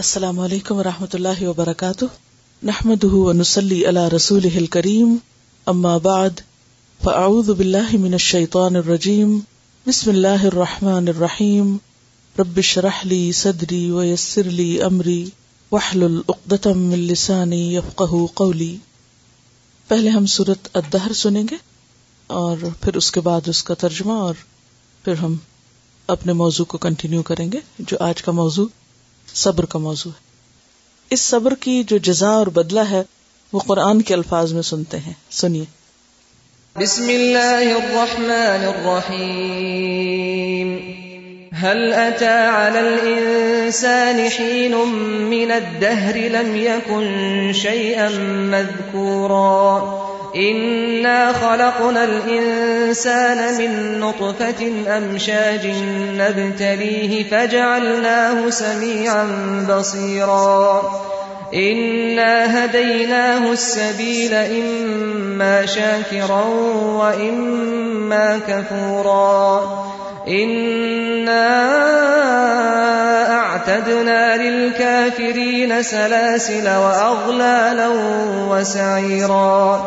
السلام علیکم و رحمۃ اللہ وبرکاتہ نحمد نسلی اللہ رسول کریم فاعوذ باللہ من الشیطان الرجیم بسم اللہ الرحمٰن الرحیم رب شرح لی صدری ویسر لی امری وحل واہل من لسانی یفقہ قولی پہلے ہم صورت الدہر سنیں گے اور پھر اس کے بعد اس کا ترجمہ اور پھر ہم اپنے موضوع کو کنٹینیو کریں گے جو آج کا موضوع صبر کا موضوع ہے اس صبر کی جو جزا اور بدلہ ہے وہ قرآن کے الفاظ میں سنتے ہیں سنیے بسم اللہ الرحمن الرحیم هل اتى على الانسان حين من الدهر لم يكن شيئا مذكورا إنا خلقنا الإنسان من نطفة أمشاج نبتليه فجعلناه سميعا بصيرا إنا هديناه السبيل إما شاكرا وإما كفورا إنا أعتدنا للكافرين سلاسل وأغلالا وسعيرا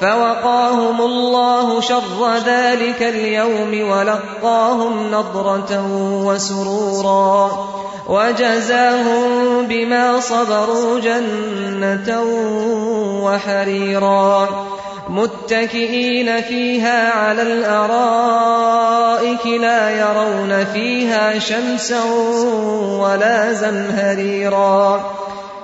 فوقاهم الله شر ذلك اليوم ولقاهم نظرة وسرورا وجزاهم بما صبروا جنة وحريرا متكئين فيها على الأرائك لا يرون فيها شمسا ولا زمهريرا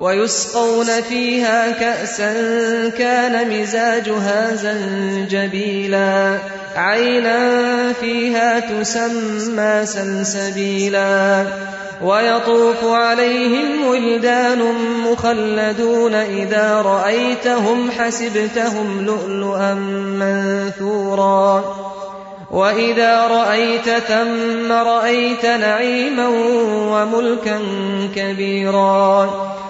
ويسقون فيها كأسا كان مزاجها زنجبيلا عينا فيها تسمى سلسبيلا ويطوف عليهم ولدان مخلدون إذا رأيتهم حسبتهم لؤلؤا منثورا وإذا رأيت ثم رأيت نعيما وملكا كبيرا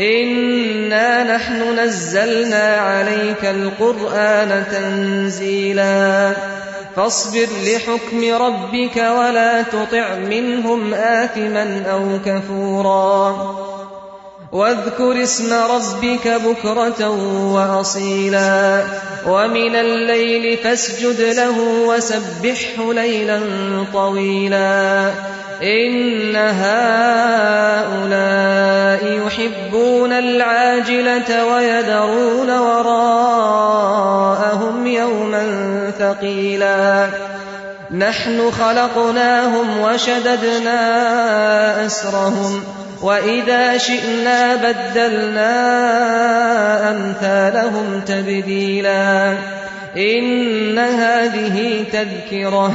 إنا نحن نزلنا عليك القرآن تنزيلا فاصبر لحكم ربك ولا تطع منهم آثما أو كفورا واذكر اسم ربك بكرة وأصيلا ومن الليل فاسجد له وسبحه ليلا طويلا ان هؤلاء يحبون العاجلة ويدرون وراءهم يوما ثقيلا نحن خلقناهم وشددنا أسرهم وإذا شئنا بدلنا أمثالهم تبديلا إن هذه تذكره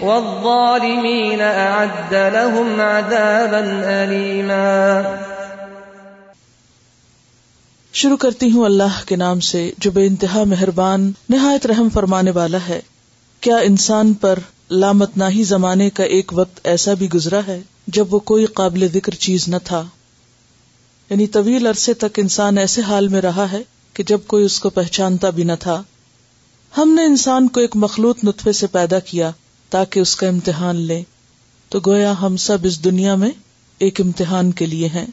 والظالمين أعد لهم عذابا أليما شروع کرتی ہوں اللہ کے نام سے جو بے انتہا مہربان نہایت رحم فرمانے والا ہے کیا انسان پر لامت ناہی زمانے کا ایک وقت ایسا بھی گزرا ہے جب وہ کوئی قابل ذکر چیز نہ تھا یعنی طویل عرصے تک انسان ایسے حال میں رہا ہے کہ جب کوئی اس کو پہچانتا بھی نہ تھا ہم نے انسان کو ایک مخلوط نطفے سے پیدا کیا تاکہ اس کا امتحان لے تو گویا ہم سب اس دنیا میں ایک امتحان کے لیے ہیں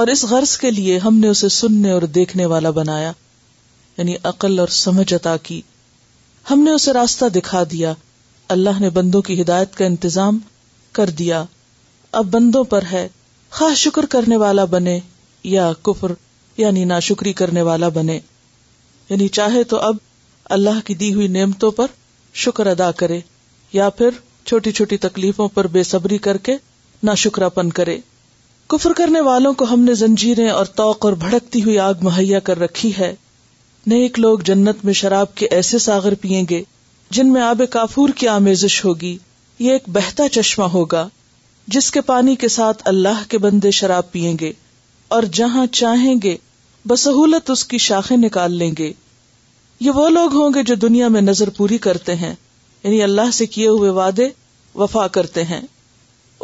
اور اس غرض کے لیے ہم نے اسے سننے اور دیکھنے والا بنایا یعنی عقل اور سمجھ عطا کی ہم نے اسے راستہ دکھا دیا اللہ نے بندوں کی ہدایت کا انتظام کر دیا اب بندوں پر ہے خواہ شکر کرنے والا بنے یا کفر یعنی نا شکری کرنے والا بنے یعنی چاہے تو اب اللہ کی دی ہوئی نعمتوں پر شکر ادا کرے یا پھر چھوٹی چھوٹی تکلیفوں پر بے صبری کر کے نہ شکرا پن کرے کفر کرنے والوں کو ہم نے زنجیریں اور توق اور بھڑکتی ہوئی آگ مہیا کر رکھی ہے نیک لوگ جنت میں شراب کے ایسے ساگر پیئیں گے جن میں آب کافور کی آمیزش ہوگی یہ ایک بہتا چشمہ ہوگا جس کے پانی کے ساتھ اللہ کے بندے شراب پیئیں گے اور جہاں چاہیں گے بسہولت اس کی شاخیں نکال لیں گے یہ وہ لوگ ہوں گے جو دنیا میں نظر پوری کرتے ہیں یعنی اللہ سے کیے ہوئے وعدے وفا کرتے ہیں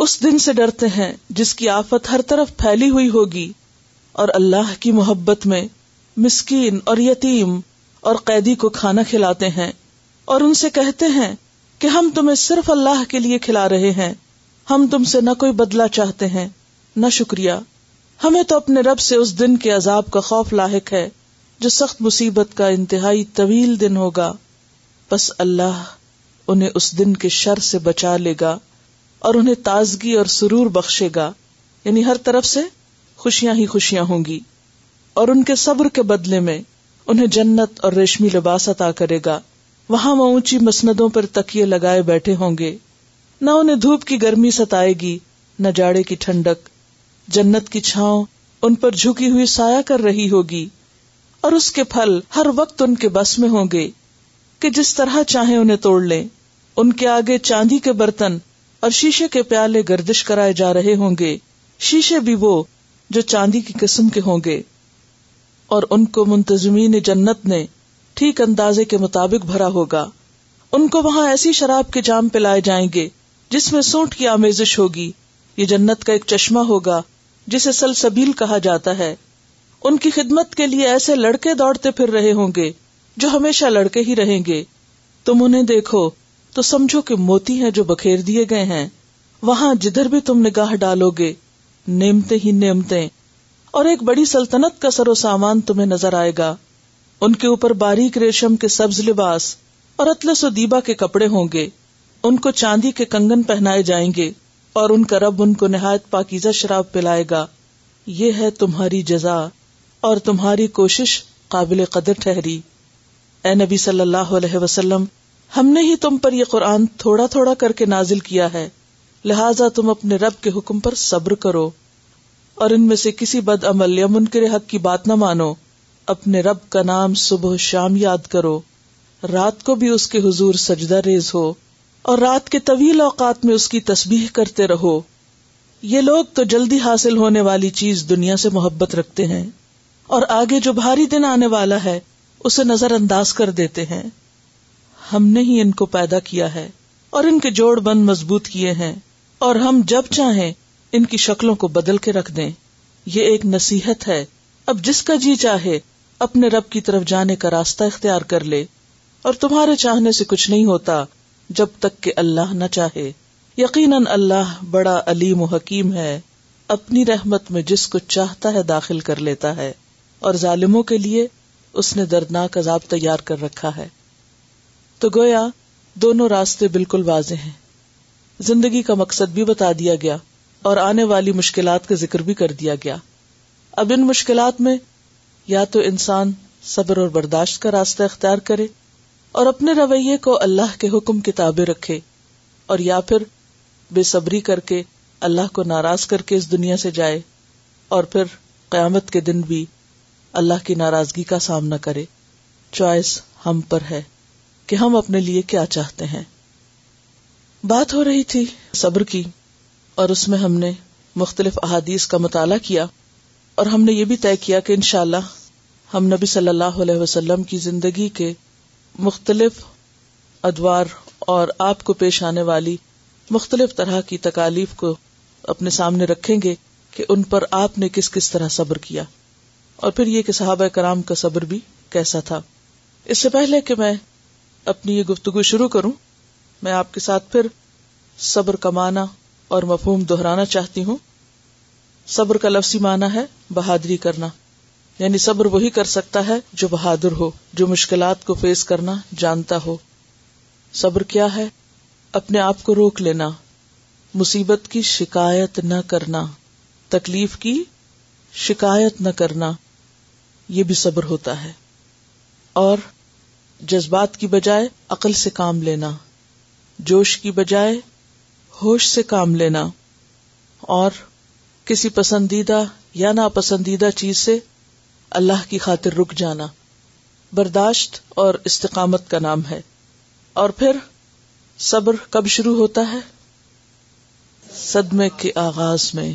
اس دن سے ڈرتے ہیں جس کی آفت ہر طرف پھیلی ہوئی ہوگی اور اللہ کی محبت میں مسکین اور یتیم اور قیدی کو کھانا کھلاتے ہیں اور ان سے کہتے ہیں کہ ہم تمہیں صرف اللہ کے لیے کھلا رہے ہیں ہم تم سے نہ کوئی بدلہ چاہتے ہیں نہ شکریہ ہمیں تو اپنے رب سے اس دن کے عذاب کا خوف لاحق ہے جو سخت مصیبت کا انتہائی طویل دن ہوگا بس اللہ انہیں اس دن کے شر سے بچا لے گا اور انہیں تازگی اور سرور بخشے گا یعنی ہر طرف سے خوشیاں ہی خوشیاں ہوں گی اور ان کے صبر کے بدلے میں انہیں جنت اور ریشمی لباس عطا کرے گا وہاں وہ اونچی مسندوں پر تکیے لگائے بیٹھے ہوں گے نہ انہیں دھوپ کی گرمی ستائے گی نہ جاڑے کی ٹھنڈک جنت کی چھاؤں ان پر جھکی ہوئی سایہ کر رہی ہوگی اور اس کے پھل ہر وقت ان کے بس میں ہوں گے کہ جس طرح چاہیں انہیں توڑ لیں ان کے آگے چاندی کے برتن اور شیشے کے پیالے گردش کرائے جا رہے ہوں گے شیشے بھی وہ جو چاندی کی قسم کے ہوں گے اور ان کو منتظمین جنت نے ٹھیک اندازے کے کے مطابق بھرا ہوگا ان کو وہاں ایسی شراب جام پلائے جائیں گے جس میں سونٹ کی آمیزش ہوگی یہ جنت کا ایک چشمہ ہوگا جسے سلسبیل کہا جاتا ہے ان کی خدمت کے لیے ایسے لڑکے دوڑتے پھر رہے ہوں گے جو ہمیشہ لڑکے ہی رہیں گے تم انہیں دیکھو تو سمجھو کہ موتی ہیں جو بکھیر دیے گئے ہیں وہاں جدھر بھی تم نگاہ ڈالو گے نیمتے ہی نیمتے اور ایک بڑی سلطنت کا سر و سامان تمہیں نظر آئے گا ان کے اوپر باریک ریشم کے سبز لباس اور اتلس و دیبا کے کپڑے ہوں گے ان کو چاندی کے کنگن پہنائے جائیں گے اور ان کا رب ان کو نہایت پاکیزہ شراب پلائے گا یہ ہے تمہاری جزا اور تمہاری کوشش قابل قدر ٹھہری اے نبی صلی اللہ علیہ وسلم ہم نے ہی تم پر یہ قرآن تھوڑا تھوڑا کر کے نازل کیا ہے لہذا تم اپنے رب کے حکم پر صبر کرو اور ان میں سے کسی بد عمل یا منکر حق کی بات نہ مانو اپنے رب کا نام صبح شام یاد کرو رات کو بھی اس کے حضور سجدہ ریز ہو اور رات کے طویل اوقات میں اس کی تسبیح کرتے رہو یہ لوگ تو جلدی حاصل ہونے والی چیز دنیا سے محبت رکھتے ہیں اور آگے جو بھاری دن آنے والا ہے اسے نظر انداز کر دیتے ہیں ہم نے ہی ان کو پیدا کیا ہے اور ان کے جوڑ بند مضبوط کیے ہیں اور ہم جب چاہیں ان کی شکلوں کو بدل کے رکھ دیں یہ ایک نصیحت ہے اب جس کا جی چاہے اپنے رب کی طرف جانے کا راستہ اختیار کر لے اور تمہارے چاہنے سے کچھ نہیں ہوتا جب تک کہ اللہ نہ چاہے یقیناً اللہ بڑا علیم و حکیم ہے اپنی رحمت میں جس کو چاہتا ہے داخل کر لیتا ہے اور ظالموں کے لیے اس نے دردناک عذاب تیار کر رکھا ہے تو گویا دونوں راستے بالکل واضح ہیں زندگی کا مقصد بھی بتا دیا گیا اور آنے والی مشکلات کا ذکر بھی کر دیا گیا اب ان مشکلات میں یا تو انسان صبر اور برداشت کا راستہ اختیار کرے اور اپنے رویے کو اللہ کے حکم کتابیں رکھے اور یا پھر بے صبری کر کے اللہ کو ناراض کر کے اس دنیا سے جائے اور پھر قیامت کے دن بھی اللہ کی ناراضگی کا سامنا کرے چوائس ہم پر ہے کہ ہم اپنے لیے کیا چاہتے ہیں بات ہو رہی تھی صبر کی اور اس میں ہم نے مختلف احادیث کا مطالعہ کیا اور ہم نے یہ بھی طے کیا کہ انشاءاللہ ہم نبی صلی اللہ علیہ وسلم کی زندگی کے مختلف ادوار اور آپ کو پیش آنے والی مختلف طرح کی تکالیف کو اپنے سامنے رکھیں گے کہ ان پر آپ نے کس کس طرح صبر کیا اور پھر یہ کہ صحابہ کرام کا صبر بھی کیسا تھا اس سے پہلے کہ میں اپنی یہ گفتگو شروع کروں میں آپ کے ساتھ پھر صبر کمانا اور مفہوم دہرانا چاہتی ہوں صبر کا لفظی معنی ہے بہادری کرنا یعنی صبر وہی کر سکتا ہے جو بہادر ہو جو مشکلات کو فیس کرنا جانتا ہو صبر کیا ہے اپنے آپ کو روک لینا مصیبت کی شکایت نہ کرنا تکلیف کی شکایت نہ کرنا یہ بھی صبر ہوتا ہے اور جذبات کی بجائے عقل سے کام لینا جوش کی بجائے ہوش سے کام لینا اور کسی پسندیدہ یا ناپسندیدہ چیز سے اللہ کی خاطر رک جانا برداشت اور استقامت کا نام ہے اور پھر صبر کب شروع ہوتا ہے صدمے کے آغاز میں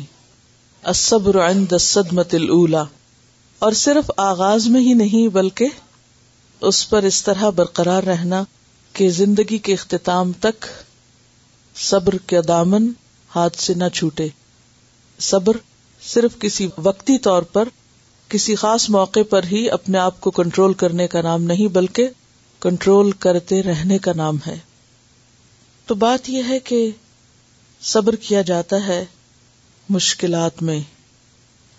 عند صدمت الاولى اور صرف آغاز میں ہی نہیں بلکہ اس پر اس طرح برقرار رہنا کہ زندگی کے اختتام تک صبر کے دامن ہاتھ سے نہ چھوٹے صبر صرف کسی وقتی طور پر کسی خاص موقع پر ہی اپنے آپ کو کنٹرول کرنے کا نام نہیں بلکہ کنٹرول کرتے رہنے کا نام ہے تو بات یہ ہے کہ صبر کیا جاتا ہے مشکلات میں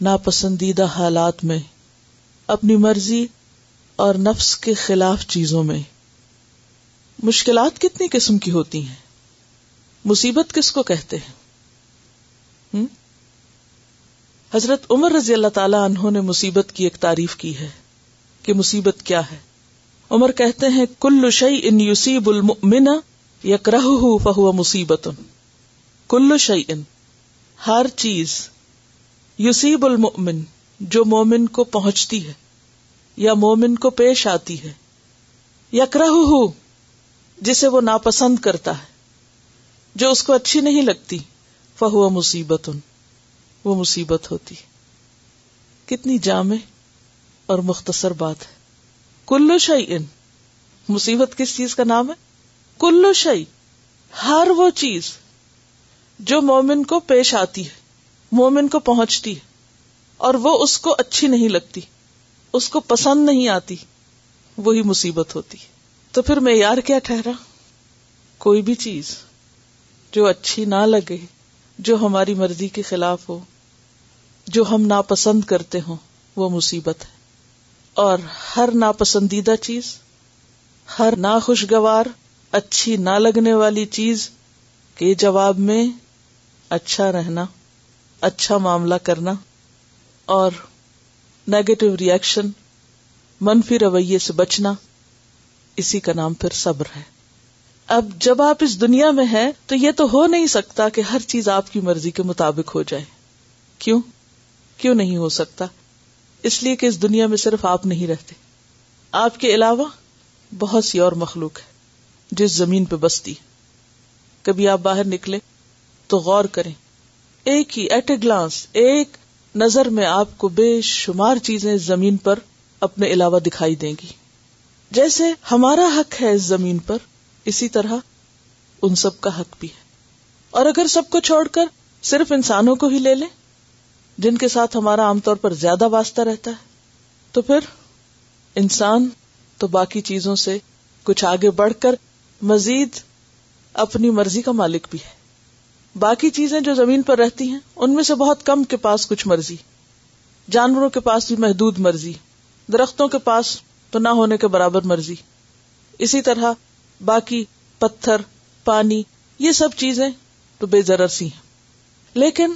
ناپسندیدہ حالات میں اپنی مرضی اور نفس کے خلاف چیزوں میں مشکلات کتنی قسم کی ہوتی ہیں مصیبت کس کو کہتے ہیں حضرت عمر رضی اللہ تعالی انہوں نے مصیبت کی ایک تعریف کی ہے کہ مصیبت کیا ہے عمر کہتے ہیں کل شعی ان یوسیب المنا یکرہ فہو مصیبت کل شعی ان ہر چیز یوسیب المن جو مومن کو پہنچتی ہے یا مومن کو پیش آتی ہے یا ہو جسے وہ ناپسند کرتا ہے جو اس کو اچھی نہیں لگتی فہو مصیبت ان وہ مصیبت ہوتی کتنی جامع اور مختصر بات ہے کلو شعی ان مصیبت کس چیز کا نام ہے کلو شعی ہر وہ چیز جو مومن کو پیش آتی ہے مومن کو پہنچتی ہے اور وہ اس کو اچھی نہیں لگتی اس کو پسند نہیں آتی وہی مصیبت ہوتی تو پھر میں یار کیا ٹھہرا کوئی بھی چیز جو اچھی نہ لگے جو ہماری مرضی کے خلاف ہو جو ہم ناپسند کرتے ہوں وہ مصیبت ہے اور ہر ناپسندیدہ چیز ہر ناخوشگوار اچھی نہ لگنے والی چیز کے جواب میں اچھا رہنا اچھا معاملہ کرنا اور نیگیٹو ریئیکشن منفی رویے سے بچنا اسی کا نام پھر صبر ہے اب جب آپ اس دنیا میں ہیں تو یہ تو ہو نہیں سکتا کہ ہر چیز آپ کی مرضی کے مطابق ہو جائے کیوں کیوں نہیں ہو سکتا اس لیے کہ اس دنیا میں صرف آپ نہیں رہتے آپ کے علاوہ بہت سی اور مخلوق ہے جس زمین پہ بستی کبھی آپ باہر نکلے تو غور کریں ایک ہی ایٹ اے گلاس ایک نظر میں آپ کو بے شمار چیزیں زمین پر اپنے علاوہ دکھائی دیں گی جیسے ہمارا حق ہے اس زمین پر اسی طرح ان سب کا حق بھی ہے اور اگر سب کو چھوڑ کر صرف انسانوں کو ہی لے لیں جن کے ساتھ ہمارا عام طور پر زیادہ واسطہ رہتا ہے تو پھر انسان تو باقی چیزوں سے کچھ آگے بڑھ کر مزید اپنی مرضی کا مالک بھی ہے باقی چیزیں جو زمین پر رہتی ہیں ان میں سے بہت کم کے پاس کچھ مرضی جانوروں کے پاس بھی محدود مرضی درختوں کے پاس تو نہ ہونے کے برابر مرضی اسی طرح باقی پتھر پانی یہ سب چیزیں تو بے زر سی ہیں لیکن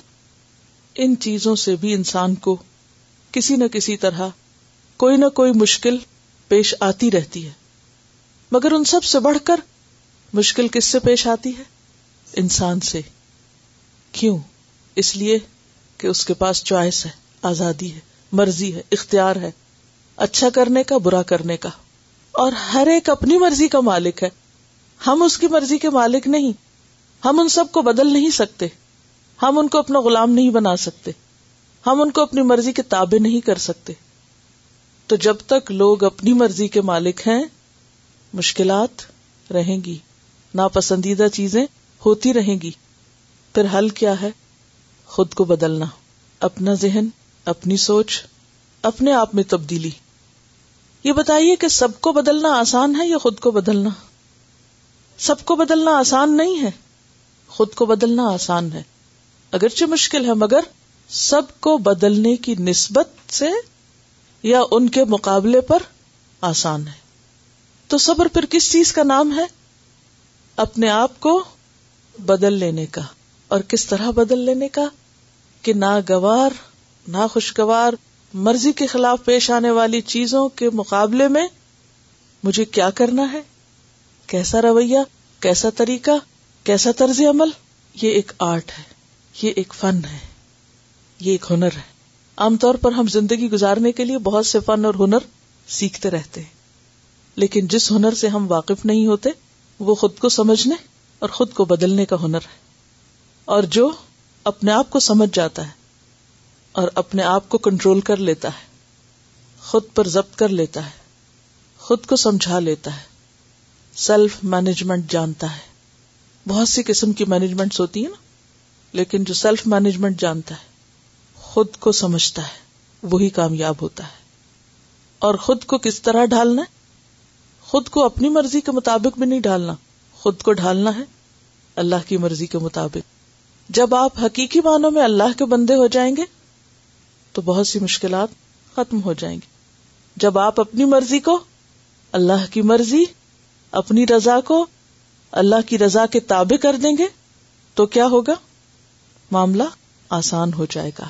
ان چیزوں سے بھی انسان کو کسی نہ کسی طرح کوئی نہ کوئی مشکل پیش آتی رہتی ہے مگر ان سب سے بڑھ کر مشکل کس سے پیش آتی ہے انسان سے کیوں اس لیے کہ اس کے پاس چوائس ہے آزادی ہے مرضی ہے اختیار ہے اچھا کرنے کا برا کرنے کا اور ہر ایک اپنی مرضی کا مالک ہے ہم اس کی مرضی کے مالک نہیں ہم ان سب کو بدل نہیں سکتے ہم ان کو اپنا غلام نہیں بنا سکتے ہم ان کو اپنی مرضی کے تابع نہیں کر سکتے تو جب تک لوگ اپنی مرضی کے مالک ہیں مشکلات رہیں گی ناپسندیدہ چیزیں ہوتی رہیں گی پھر حل کیا ہے خود کو بدلنا اپنا ذہن اپنی سوچ اپنے آپ میں تبدیلی یہ بتائیے کہ سب کو بدلنا آسان ہے یا خود کو بدلنا سب کو بدلنا آسان نہیں ہے خود کو بدلنا آسان ہے اگرچہ مشکل ہے مگر سب کو بدلنے کی نسبت سے یا ان کے مقابلے پر آسان ہے تو صبر پھر کس چیز کا نام ہے اپنے آپ کو بدل لینے کا اور کس طرح بدل لینے کا کہ نہ گوار نہ خوشگوار مرضی کے خلاف پیش آنے والی چیزوں کے مقابلے میں مجھے کیا کرنا ہے کیسا رویہ کیسا طریقہ کیسا طرز عمل یہ ایک آرٹ ہے یہ ایک فن ہے یہ ایک ہنر ہے عام طور پر ہم زندگی گزارنے کے لیے بہت سے فن اور ہنر سیکھتے رہتے ہیں لیکن جس ہنر سے ہم واقف نہیں ہوتے وہ خود کو سمجھنے اور خود کو بدلنے کا ہنر ہے اور جو اپنے آپ کو سمجھ جاتا ہے اور اپنے آپ کو کنٹرول کر لیتا ہے خود پر ضبط کر لیتا ہے خود کو سمجھا لیتا ہے سیلف مینجمنٹ جانتا ہے بہت سی قسم کی مینجمنٹ ہوتی ہیں نا لیکن جو سیلف مینجمنٹ جانتا ہے خود کو سمجھتا ہے وہی کامیاب ہوتا ہے اور خود کو کس طرح ڈھالنا ہے خود کو اپنی مرضی کے مطابق بھی نہیں ڈھالنا خود کو ڈھالنا ہے اللہ کی مرضی کے مطابق جب آپ حقیقی معنوں میں اللہ کے بندے ہو جائیں گے تو بہت سی مشکلات ختم ہو جائیں گی جب آپ اپنی مرضی کو اللہ کی مرضی اپنی رضا کو اللہ کی رضا کے تابع کر دیں گے تو کیا ہوگا معاملہ آسان ہو جائے گا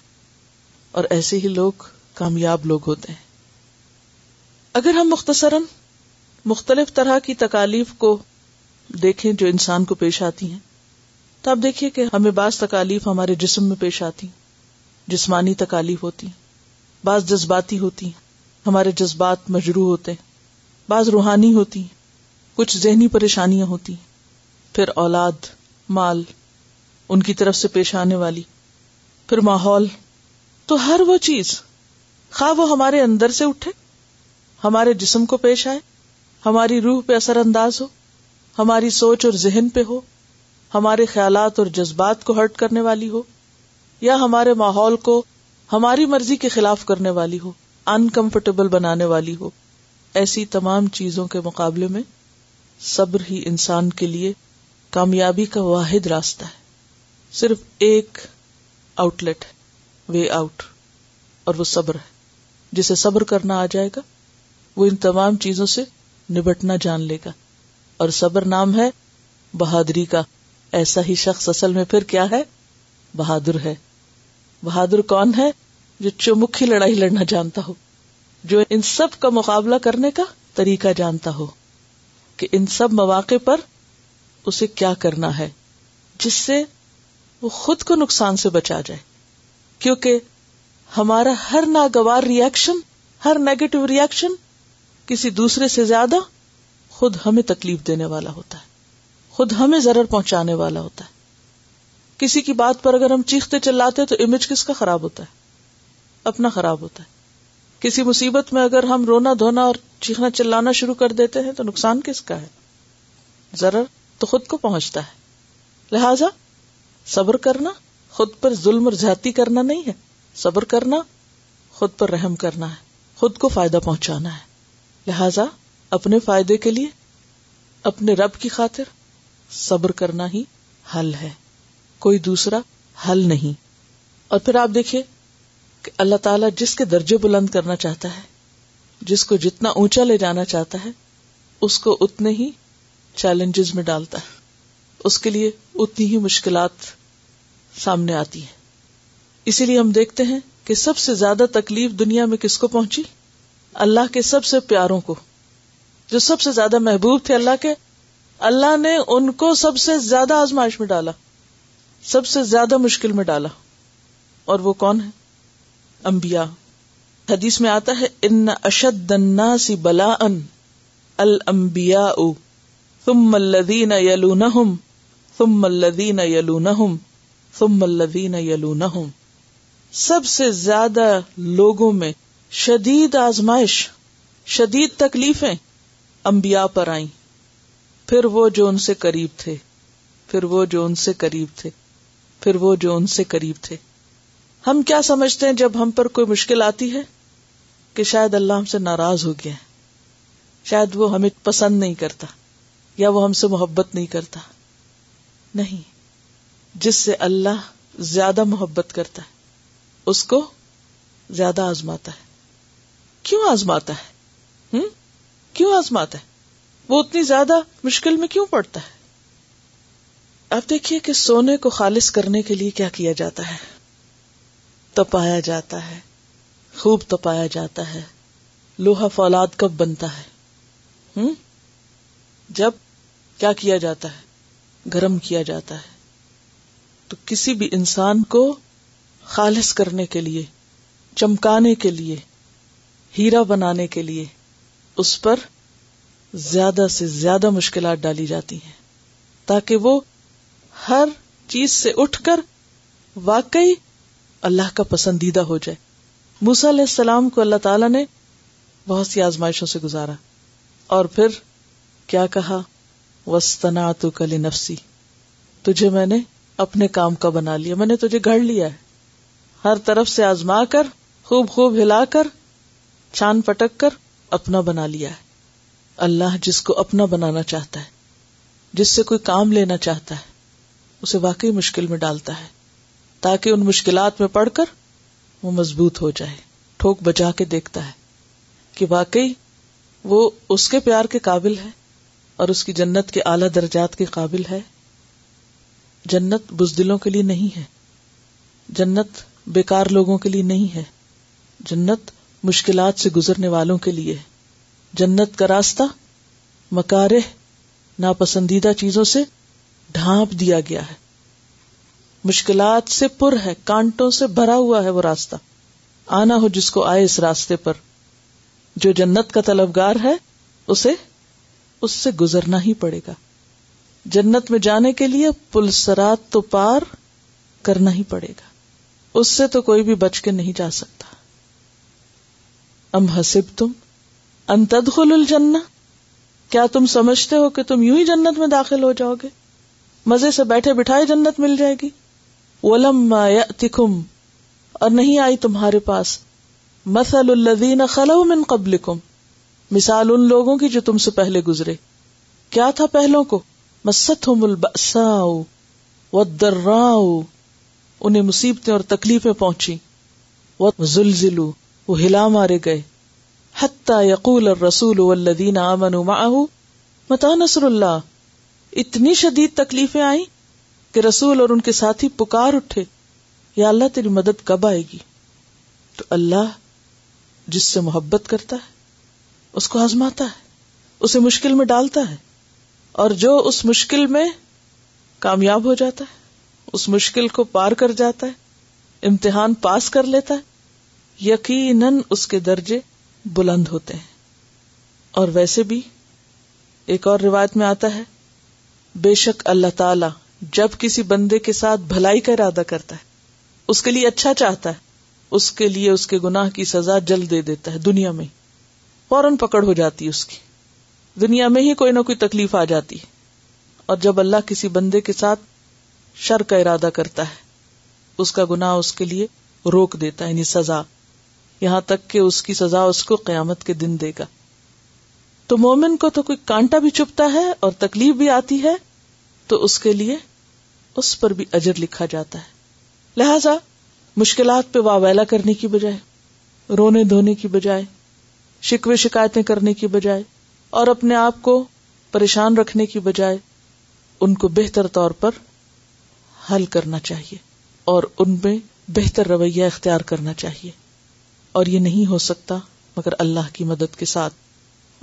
اور ایسے ہی لوگ کامیاب لوگ ہوتے ہیں اگر ہم مختصراً مختلف طرح کی تکالیف کو دیکھیں جو انسان کو پیش آتی ہیں تو آپ دیکھیے کہ ہمیں بعض تکالیف ہمارے جسم میں پیش آتی جسمانی تکالیف ہوتی بعض جذباتی ہوتی ہمارے جذبات مجروح ہوتے بعض روحانی ہوتی کچھ ذہنی پریشانیاں ہوتی پھر اولاد مال ان کی طرف سے پیش آنے والی پھر ماحول تو ہر وہ چیز خواہ وہ ہمارے اندر سے اٹھے ہمارے جسم کو پیش آئے ہماری روح پہ اثر انداز ہو ہماری سوچ اور ذہن پہ ہو ہمارے خیالات اور جذبات کو ہرٹ کرنے والی ہو یا ہمارے ماحول کو ہماری مرضی کے خلاف کرنے والی ہو انکمفرٹیبل بنانے والی ہو ایسی تمام چیزوں کے مقابلے میں صبر ہی انسان کے لیے کامیابی کا واحد راستہ ہے صرف ایک آؤٹ لیٹ ہے وے آؤٹ اور وہ صبر ہے جسے صبر کرنا آ جائے گا وہ ان تمام چیزوں سے نبٹنا جان لے گا اور صبر نام ہے بہادری کا ایسا ہی شخص اصل میں پھر کیا ہے بہادر ہے بہادر کون ہے جو چمکھی لڑائی لڑنا جانتا ہو جو ان سب کا مقابلہ کرنے کا طریقہ جانتا ہو کہ ان سب مواقع پر اسے کیا کرنا ہے جس سے وہ خود کو نقصان سے بچا جائے کیونکہ ہمارا ہر ناگوار ریئیکشن ہر نیگیٹو ریئیکشن کسی دوسرے سے زیادہ خود ہمیں تکلیف دینے والا ہوتا ہے خود ہمیں ضرور پہنچانے والا ہوتا ہے کسی کی بات پر اگر ہم چیختے چلاتے تو امیج کس کا خراب ہوتا ہے اپنا خراب ہوتا ہے کسی مصیبت میں اگر ہم رونا دھونا اور چیخنا چلانا شروع کر دیتے ہیں تو نقصان کس کا ہے ذرا تو خود کو پہنچتا ہے لہذا صبر کرنا خود پر ظلم اور زیادتی کرنا نہیں ہے صبر کرنا خود پر رحم کرنا ہے خود کو فائدہ پہنچانا ہے لہذا اپنے فائدے کے لیے اپنے رب کی خاطر صبر کرنا ہی حل ہے کوئی دوسرا حل نہیں اور پھر آپ دیکھیے کہ اللہ تعالیٰ جس کے درجے بلند کرنا چاہتا ہے جس کو جتنا اونچا لے جانا چاہتا ہے اس کو اتنے ہی چیلنجز میں ڈالتا ہے اس کے لیے اتنی ہی مشکلات سامنے آتی ہیں اسی لیے ہم دیکھتے ہیں کہ سب سے زیادہ تکلیف دنیا میں کس کو پہنچی اللہ کے سب سے پیاروں کو جو سب سے زیادہ محبوب تھے اللہ کے اللہ نے ان کو سب سے زیادہ آزمائش میں ڈالا سب سے زیادہ مشکل میں ڈالا اور وہ کون ہے امبیا حدیث میں آتا ہے ان اشد سی بلا انبیا او فم ملین یلون فم ملین یلون فم ملین یلو سب سے زیادہ لوگوں میں شدید آزمائش شدید تکلیفیں امبیا پر آئیں پھر وہ جو ان سے قریب تھے پھر وہ جو ان سے قریب تھے پھر وہ جو ان سے قریب تھے ہم کیا سمجھتے ہیں جب ہم پر کوئی مشکل آتی ہے کہ شاید اللہ ہم سے ناراض ہو گیا ہے شاید وہ ہمیں پسند نہیں کرتا یا وہ ہم سے محبت نہیں کرتا نہیں جس سے اللہ زیادہ محبت کرتا ہے اس کو زیادہ آزماتا ہے کیوں آزماتا ہے وہ اتنی زیادہ مشکل میں کیوں پڑتا ہے اب دیکھیے کہ سونے کو خالص کرنے کے لیے کیا کیا جاتا ہے تپایا جاتا ہے خوب تپایا جاتا ہے لوہا فولاد کب بنتا ہے ہم؟ جب کیا کیا جاتا ہے گرم کیا جاتا ہے تو کسی بھی انسان کو خالص کرنے کے لیے چمکانے کے لیے ہیرا بنانے کے لیے اس پر زیادہ سے زیادہ مشکلات ڈالی جاتی ہیں تاکہ وہ ہر چیز سے اٹھ کر واقعی اللہ کا پسندیدہ ہو جائے موسا علیہ السلام کو اللہ تعالی نے بہت سی آزمائشوں سے گزارا اور پھر کیا کہا وسطنا تو کلی نفسی تجھے میں نے اپنے کام کا بنا لیا میں نے تجھے گھڑ لیا ہے ہر طرف سے آزما کر خوب خوب ہلا کر چھان پٹک کر اپنا بنا لیا ہے اللہ جس کو اپنا بنانا چاہتا ہے جس سے کوئی کام لینا چاہتا ہے اسے واقعی مشکل میں ڈالتا ہے تاکہ ان مشکلات میں پڑھ کر وہ مضبوط ہو جائے ٹھوک بجا کے دیکھتا ہے کہ واقعی وہ اس کے پیار کے قابل ہے اور اس کی جنت کے اعلی درجات کے قابل ہے جنت بزدلوں کے لیے نہیں ہے جنت بیکار لوگوں کے لیے نہیں ہے جنت مشکلات سے گزرنے والوں کے لیے ہے جنت کا راستہ مکارے ناپسندیدہ چیزوں سے ڈھانپ دیا گیا ہے مشکلات سے پر ہے کانٹوں سے بھرا ہوا ہے وہ راستہ آنا ہو جس کو آئے اس راستے پر جو جنت کا طلبگار ہے اسے اس سے گزرنا ہی پڑے گا جنت میں جانے کے لیے پلسرات تو پار کرنا ہی پڑے گا اس سے تو کوئی بھی بچ کے نہیں جا سکتا ام ہسب تم انتد خل الجن کیا تم سمجھتے ہو کہ تم یوں ہی جنت میں داخل ہو جاؤ گے مزے سے بیٹھے بٹھائے جنت مل جائے گی اور نہیں آئی تمہارے پاس مسل خلو قبل کم مثال ان لوگوں کی جو تم سے پہلے گزرے کیا تھا پہلوں کو مست البأساء والضراء انہیں مصیبتیں اور تکلیفیں پہنچی وہ زلزلو وہ ہلا مارے گئے یقول الرسول والذین آمنوا معه متا نصر اللہ اتنی شدید تکلیفیں آئیں کہ رسول اور ان کے ساتھی پکار اٹھے یا اللہ تیری مدد کب آئے گی تو اللہ جس سے محبت کرتا ہے اس کو آزماتا ہے اسے مشکل میں ڈالتا ہے اور جو اس مشکل میں کامیاب ہو جاتا ہے اس مشکل کو پار کر جاتا ہے امتحان پاس کر لیتا ہے یقیناً اس کے درجے بلند ہوتے ہیں اور ویسے بھی ایک اور روایت میں آتا ہے بے شک اللہ تعالی جب کسی بندے کے ساتھ بھلائی کا ارادہ کرتا ہے اس کے لیے اچھا چاہتا ہے اس کے لیے اس کے گناہ کی سزا جلد دے دیتا ہے دنیا میں فوراً پکڑ ہو جاتی ہے اس کی دنیا میں ہی کوئی نہ کوئی تکلیف آ جاتی ہے اور جب اللہ کسی بندے کے ساتھ شر کا ارادہ کرتا ہے اس کا گناہ اس کے لیے روک دیتا ہے یعنی سزا یہاں تک کہ اس کی سزا اس کو قیامت کے دن دے گا تو مومن کو تو کوئی کانٹا بھی چپتا ہے اور تکلیف بھی آتی ہے تو اس کے لیے اس پر بھی اجر لکھا جاتا ہے لہذا مشکلات پہ واویلا کرنے کی بجائے رونے دھونے کی بجائے شکوے شکایتیں کرنے کی بجائے اور اپنے آپ کو پریشان رکھنے کی بجائے ان کو بہتر طور پر حل کرنا چاہیے اور ان میں بہتر رویہ اختیار کرنا چاہیے اور یہ نہیں ہو سکتا مگر اللہ کی مدد کے ساتھ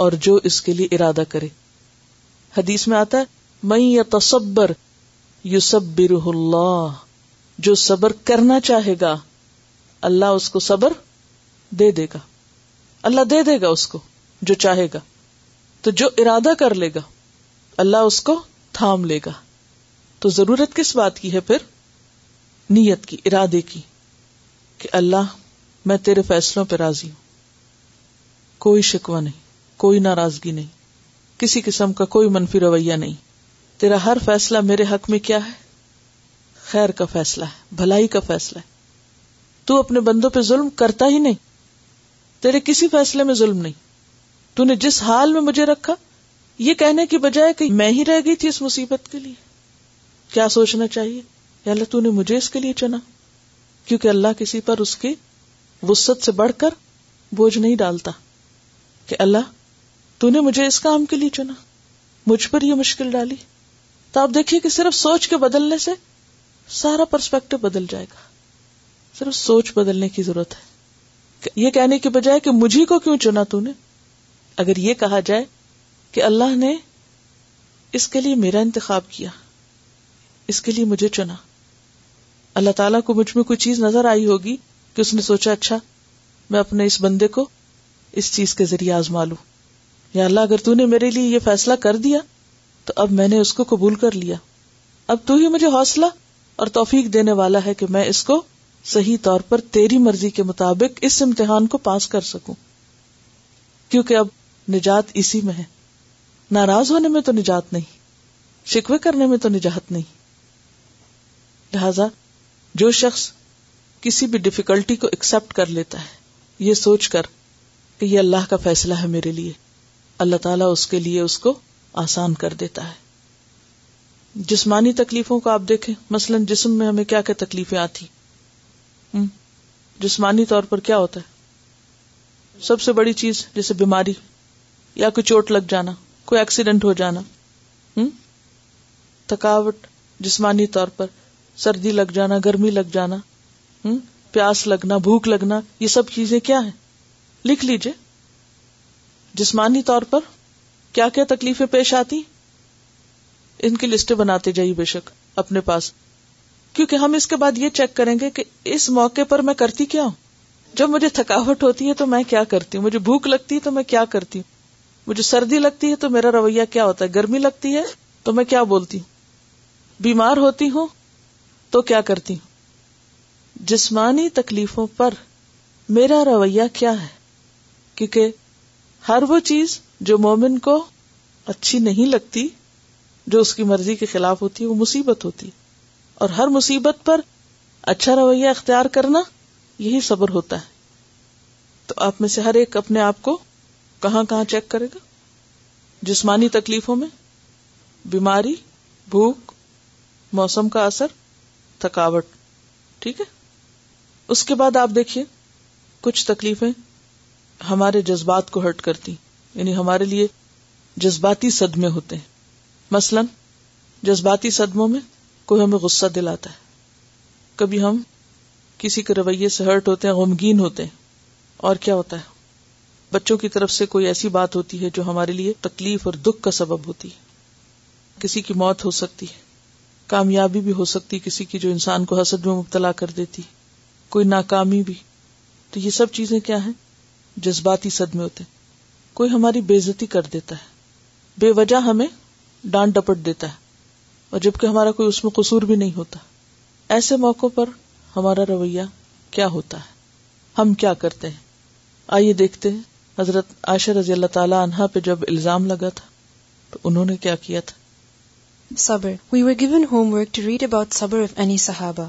اور جو اس کے لیے ارادہ کرے حدیث میں آتا ہے میں یا تصبر یوسبر اللہ جو صبر کرنا چاہے گا اللہ اس کو صبر دے دے گا اللہ دے دے گا اس کو جو چاہے گا تو جو ارادہ کر لے گا اللہ اس کو تھام لے گا تو ضرورت کس بات کی ہے پھر نیت کی ارادے کی کہ اللہ میں تیرے فیصلوں پہ راضی ہوں کوئی شکوہ نہیں کوئی ناراضگی نہیں کسی قسم کا کوئی منفی رویہ نہیں تیرا ہر فیصلہ میرے حق میں کیا ہے خیر کا فیصلہ ہے بھلائی کا فیصلہ ہے تو اپنے بندوں پہ ظلم کرتا ہی نہیں تیرے کسی فیصلے میں ظلم نہیں تو نے جس حال میں مجھے رکھا یہ کہنے کی بجائے کہ میں ہی رہ گئی تھی اس مصیبت کے لیے کیا سوچنا چاہیے یا اللہ تو نے مجھے اس کے لیے چنا کیونکہ اللہ کسی پر اس کے وسط سے بڑھ کر بوجھ نہیں ڈالتا کہ اللہ تو نے مجھے اس کام کے لیے چنا مجھ پر یہ مشکل ڈالی تو آپ دیکھیے کہ صرف سوچ کے بدلنے سے سارا پرسپیکٹو بدل جائے گا صرف سوچ بدلنے کی ضرورت ہے یہ کہنے کے بجائے کہ مجھے کو کیوں چنا تو نے اگر یہ کہا جائے کہ اللہ نے اس کے لیے میرا انتخاب کیا اس کے لیے مجھے چنا اللہ تعالیٰ کو مجھ میں کوئی چیز نظر آئی ہوگی کہ اس نے سوچا اچھا میں اپنے اس بندے کو اس چیز کے ذریعے آزما لوں یا اللہ اگر تو نے میرے لیے یہ فیصلہ کر دیا تو اب میں نے اس کو قبول کر لیا اب تو ہی مجھے حوصلہ اور توفیق دینے والا ہے کہ میں اس کو صحیح طور پر تیری مرضی کے مطابق اس امتحان کو پاس کر سکوں کیونکہ اب نجات اسی میں ہے ناراض ہونے میں تو نجات نہیں شکوے کرنے میں تو نجات نہیں لہذا جو شخص کسی بھی ڈفیکلٹی کو ایکسپٹ کر لیتا ہے یہ سوچ کر کہ یہ اللہ کا فیصلہ ہے میرے لیے اللہ تعالیٰ اس کے لیے اس کو آسان کر دیتا ہے جسمانی تکلیفوں کو آپ دیکھیں مثلاً جسم میں ہمیں کیا کیا تکلیفیں آتی جسمانی طور پر کیا ہوتا ہے سب سے بڑی چیز جیسے بیماری یا کوئی چوٹ لگ جانا کوئی ایکسیڈنٹ ہو جانا ہوں تھکاوٹ جسمانی طور پر سردی لگ جانا گرمی لگ جانا پیاس لگنا بھوک لگنا یہ سب چیزیں کیا ہیں لکھ لیجیے جسمانی طور پر کیا کیا تکلیفیں پیش آتی ان کی لسٹیں بناتے جائیے بے شک اپنے پاس کیونکہ ہم اس کے بعد یہ چیک کریں گے کہ اس موقع پر میں کرتی کیا ہوں جب مجھے تھکاوٹ ہوتی ہے تو میں کیا کرتی ہوں مجھے بھوک لگتی ہے تو میں کیا کرتی ہوں مجھے سردی لگتی ہے تو میرا رویہ کیا ہوتا ہے گرمی لگتی ہے تو میں کیا بولتی ہوں بیمار ہوتی ہوں تو کیا کرتی ہوں جسمانی تکلیفوں پر میرا رویہ کیا ہے کیونکہ ہر وہ چیز جو مومن کو اچھی نہیں لگتی جو اس کی مرضی کے خلاف ہوتی ہے وہ مصیبت ہوتی اور ہر مصیبت پر اچھا رویہ اختیار کرنا یہی صبر ہوتا ہے تو آپ میں سے ہر ایک اپنے آپ کو کہاں کہاں چیک کرے گا جسمانی تکلیفوں میں بیماری بھوک موسم کا اثر تھکاوٹ ٹھیک ہے اس کے بعد آپ دیکھیے کچھ تکلیفیں ہمارے جذبات کو ہرٹ کرتی یعنی ہمارے لیے جذباتی صدمے ہوتے ہیں مثلاً جذباتی صدموں میں کوئی ہمیں غصہ دلاتا ہے کبھی ہم کسی کے رویے سے ہرٹ ہوتے ہیں غمگین ہوتے ہیں اور کیا ہوتا ہے بچوں کی طرف سے کوئی ایسی بات ہوتی ہے جو ہمارے لیے تکلیف اور دکھ کا سبب ہوتی ہے کسی کی موت ہو سکتی ہے کامیابی بھی ہو سکتی کسی کی جو انسان کو حسد میں مبتلا کر دیتی کوئی ناکامی بھی تو یہ سب چیزیں کیا ہیں جذباتی صدمے ہوتے ہیں کوئی ہماری بےزتی کر دیتا ہے بے وجہ ہمیں ڈانٹ ڈپٹ دیتا ہے اور جبکہ ہمارا کوئی اس میں قصور بھی نہیں ہوتا ایسے موقع پر ہمارا رویہ کیا ہوتا ہے ہم کیا کرتے ہیں آئیے دیکھتے ہیں حضرت عائشہ رضی اللہ تعالی عنہا پہ جب الزام لگا تھا تو انہوں نے کیا کیا تھا صبر we were given homework to read about صبر آف اینی صحابہ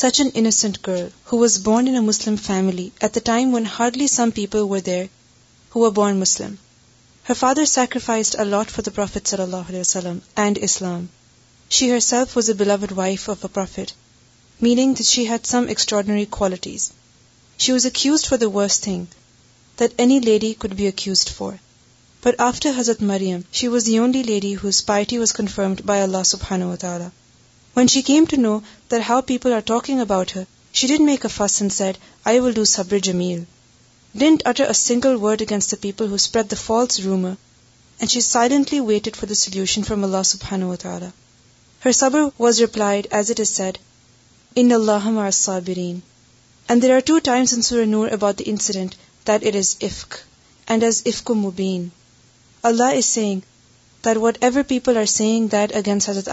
such an innocent girl who was born in Muslim family at when hardly some people were there who born Muslim her father sacrificed دافٹ صلی اللہ علیہ وسلم and Islam she herself was a wife of a meaning she had some extraordinary qualities she was accused for the worst thing that any lady be accused for but after ہزرت Maryam she was the only lady whose purity was confirmed by Allah سبحانہ تعالیٰ when she came to know there how people are talking about make it's didn't utter single word against people whose false rumour and she silently waited for the solution from Allah سبحان و تعالیٰ was replied as it is said انابرینڈ there are Noor about it that it is افق and as افقو مبین اللہ is saying great تو حضرت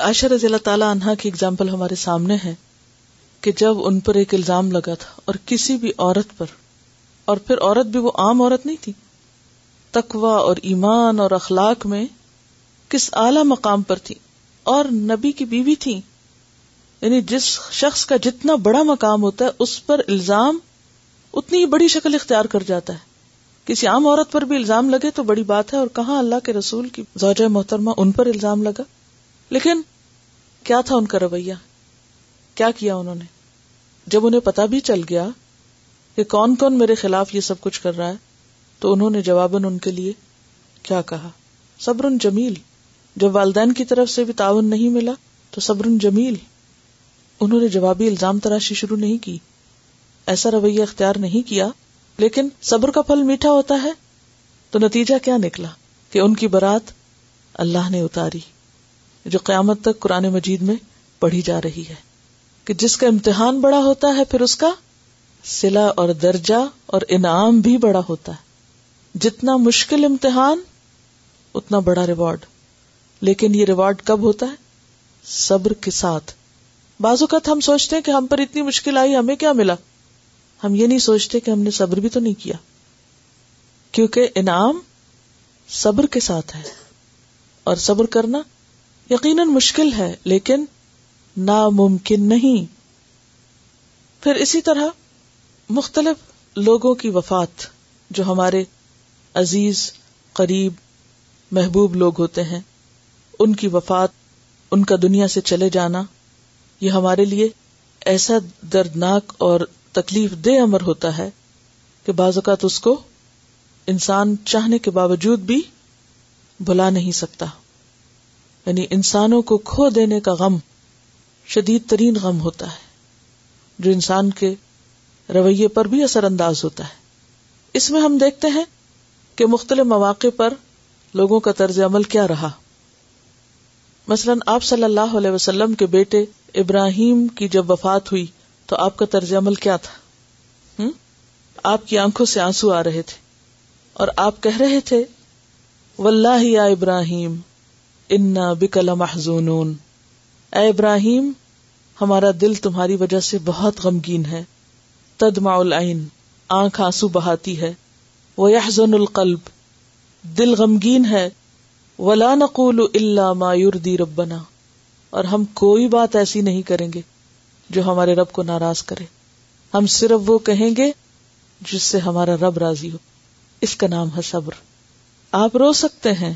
عائشہ رضی اللہ تعالیٰ عنہ کی ایگزامپل ہمارے سامنے ہے کہ جب ان پر ایک الزام لگا تھا اور کسی بھی عورت پر اور پھر عورت بھی وہ عام عورت نہیں تھی تقوی اور ایمان اور اخلاق میں کس اعلی مقام پر تھی اور نبی کی بیوی تھی یعنی جس شخص کا جتنا بڑا مقام ہوتا ہے اس پر الزام اتنی بڑی شکل اختیار کر جاتا ہے کسی عام عورت پر بھی الزام لگے تو بڑی بات ہے اور کہاں اللہ کے رسول کی محترمہ ان پر الزام لگا لیکن کیا تھا ان کا رویہ کیا کیا انہوں نے جب انہیں پتا بھی چل گیا کہ کون کون میرے خلاف یہ سب کچھ کر رہا ہے تو انہوں نے جواباً ان کے لیے کیا کہا صبر جمیل جب والدین کی طرف سے بھی تعاون نہیں ملا تو صبر جمیل انہوں نے جوابی الزام تراشی شروع نہیں کی ایسا رویہ اختیار نہیں کیا لیکن صبر کا پھل میٹھا ہوتا ہے تو نتیجہ کیا نکلا کہ ان کی برات اللہ نے اتاری جو قیامت تک قرآن مجید میں پڑھی جا رہی ہے کہ جس کا امتحان بڑا ہوتا ہے پھر اس کا سلا اور درجہ اور انعام بھی بڑا ہوتا ہے جتنا مشکل امتحان اتنا بڑا ریوارڈ لیکن یہ ریوارڈ کب ہوتا ہے صبر کے ساتھ بعض اوقات ہم سوچتے ہیں کہ ہم پر اتنی مشکل آئی ہمیں کیا ملا ہم یہ نہیں سوچتے کہ ہم نے صبر بھی تو نہیں کیا کیونکہ انعام صبر کے ساتھ ہے اور صبر کرنا یقیناً مشکل ہے لیکن ناممکن نہیں پھر اسی طرح مختلف لوگوں کی وفات جو ہمارے عزیز قریب محبوب لوگ ہوتے ہیں ان کی وفات ان کا دنیا سے چلے جانا یہ ہمارے لیے ایسا دردناک اور تکلیف دہ امر ہوتا ہے کہ بعض اوقات اس کو انسان چاہنے کے باوجود بھی بلا نہیں سکتا یعنی انسانوں کو کھو دینے کا غم شدید ترین غم ہوتا ہے جو انسان کے رویے پر بھی اثر انداز ہوتا ہے اس میں ہم دیکھتے ہیں کہ مختلف مواقع پر لوگوں کا طرز عمل کیا رہا مثلاً آپ صلی اللہ علیہ وسلم کے بیٹے ابراہیم کی جب وفات ہوئی تو آپ کا طرز عمل کیا تھا آپ کی آنکھوں سے آنسو آ رہے تھے اور آپ کہہ رہے تھے یا ابراہیم انا بکل محضون اے ابراہیم ہمارا دل تمہاری وجہ سے بہت غمگین ہے تدما العین آنکھ آنسو بہاتی ہے وہ القلب دل غمگین ہے ولا نقول مایور دی ربنا اور ہم کوئی بات ایسی نہیں کریں گے جو ہمارے رب کو ناراض کرے ہم صرف وہ کہیں گے جس سے ہمارا رب راضی ہو اس کا نام ہے صبر آپ رو سکتے ہیں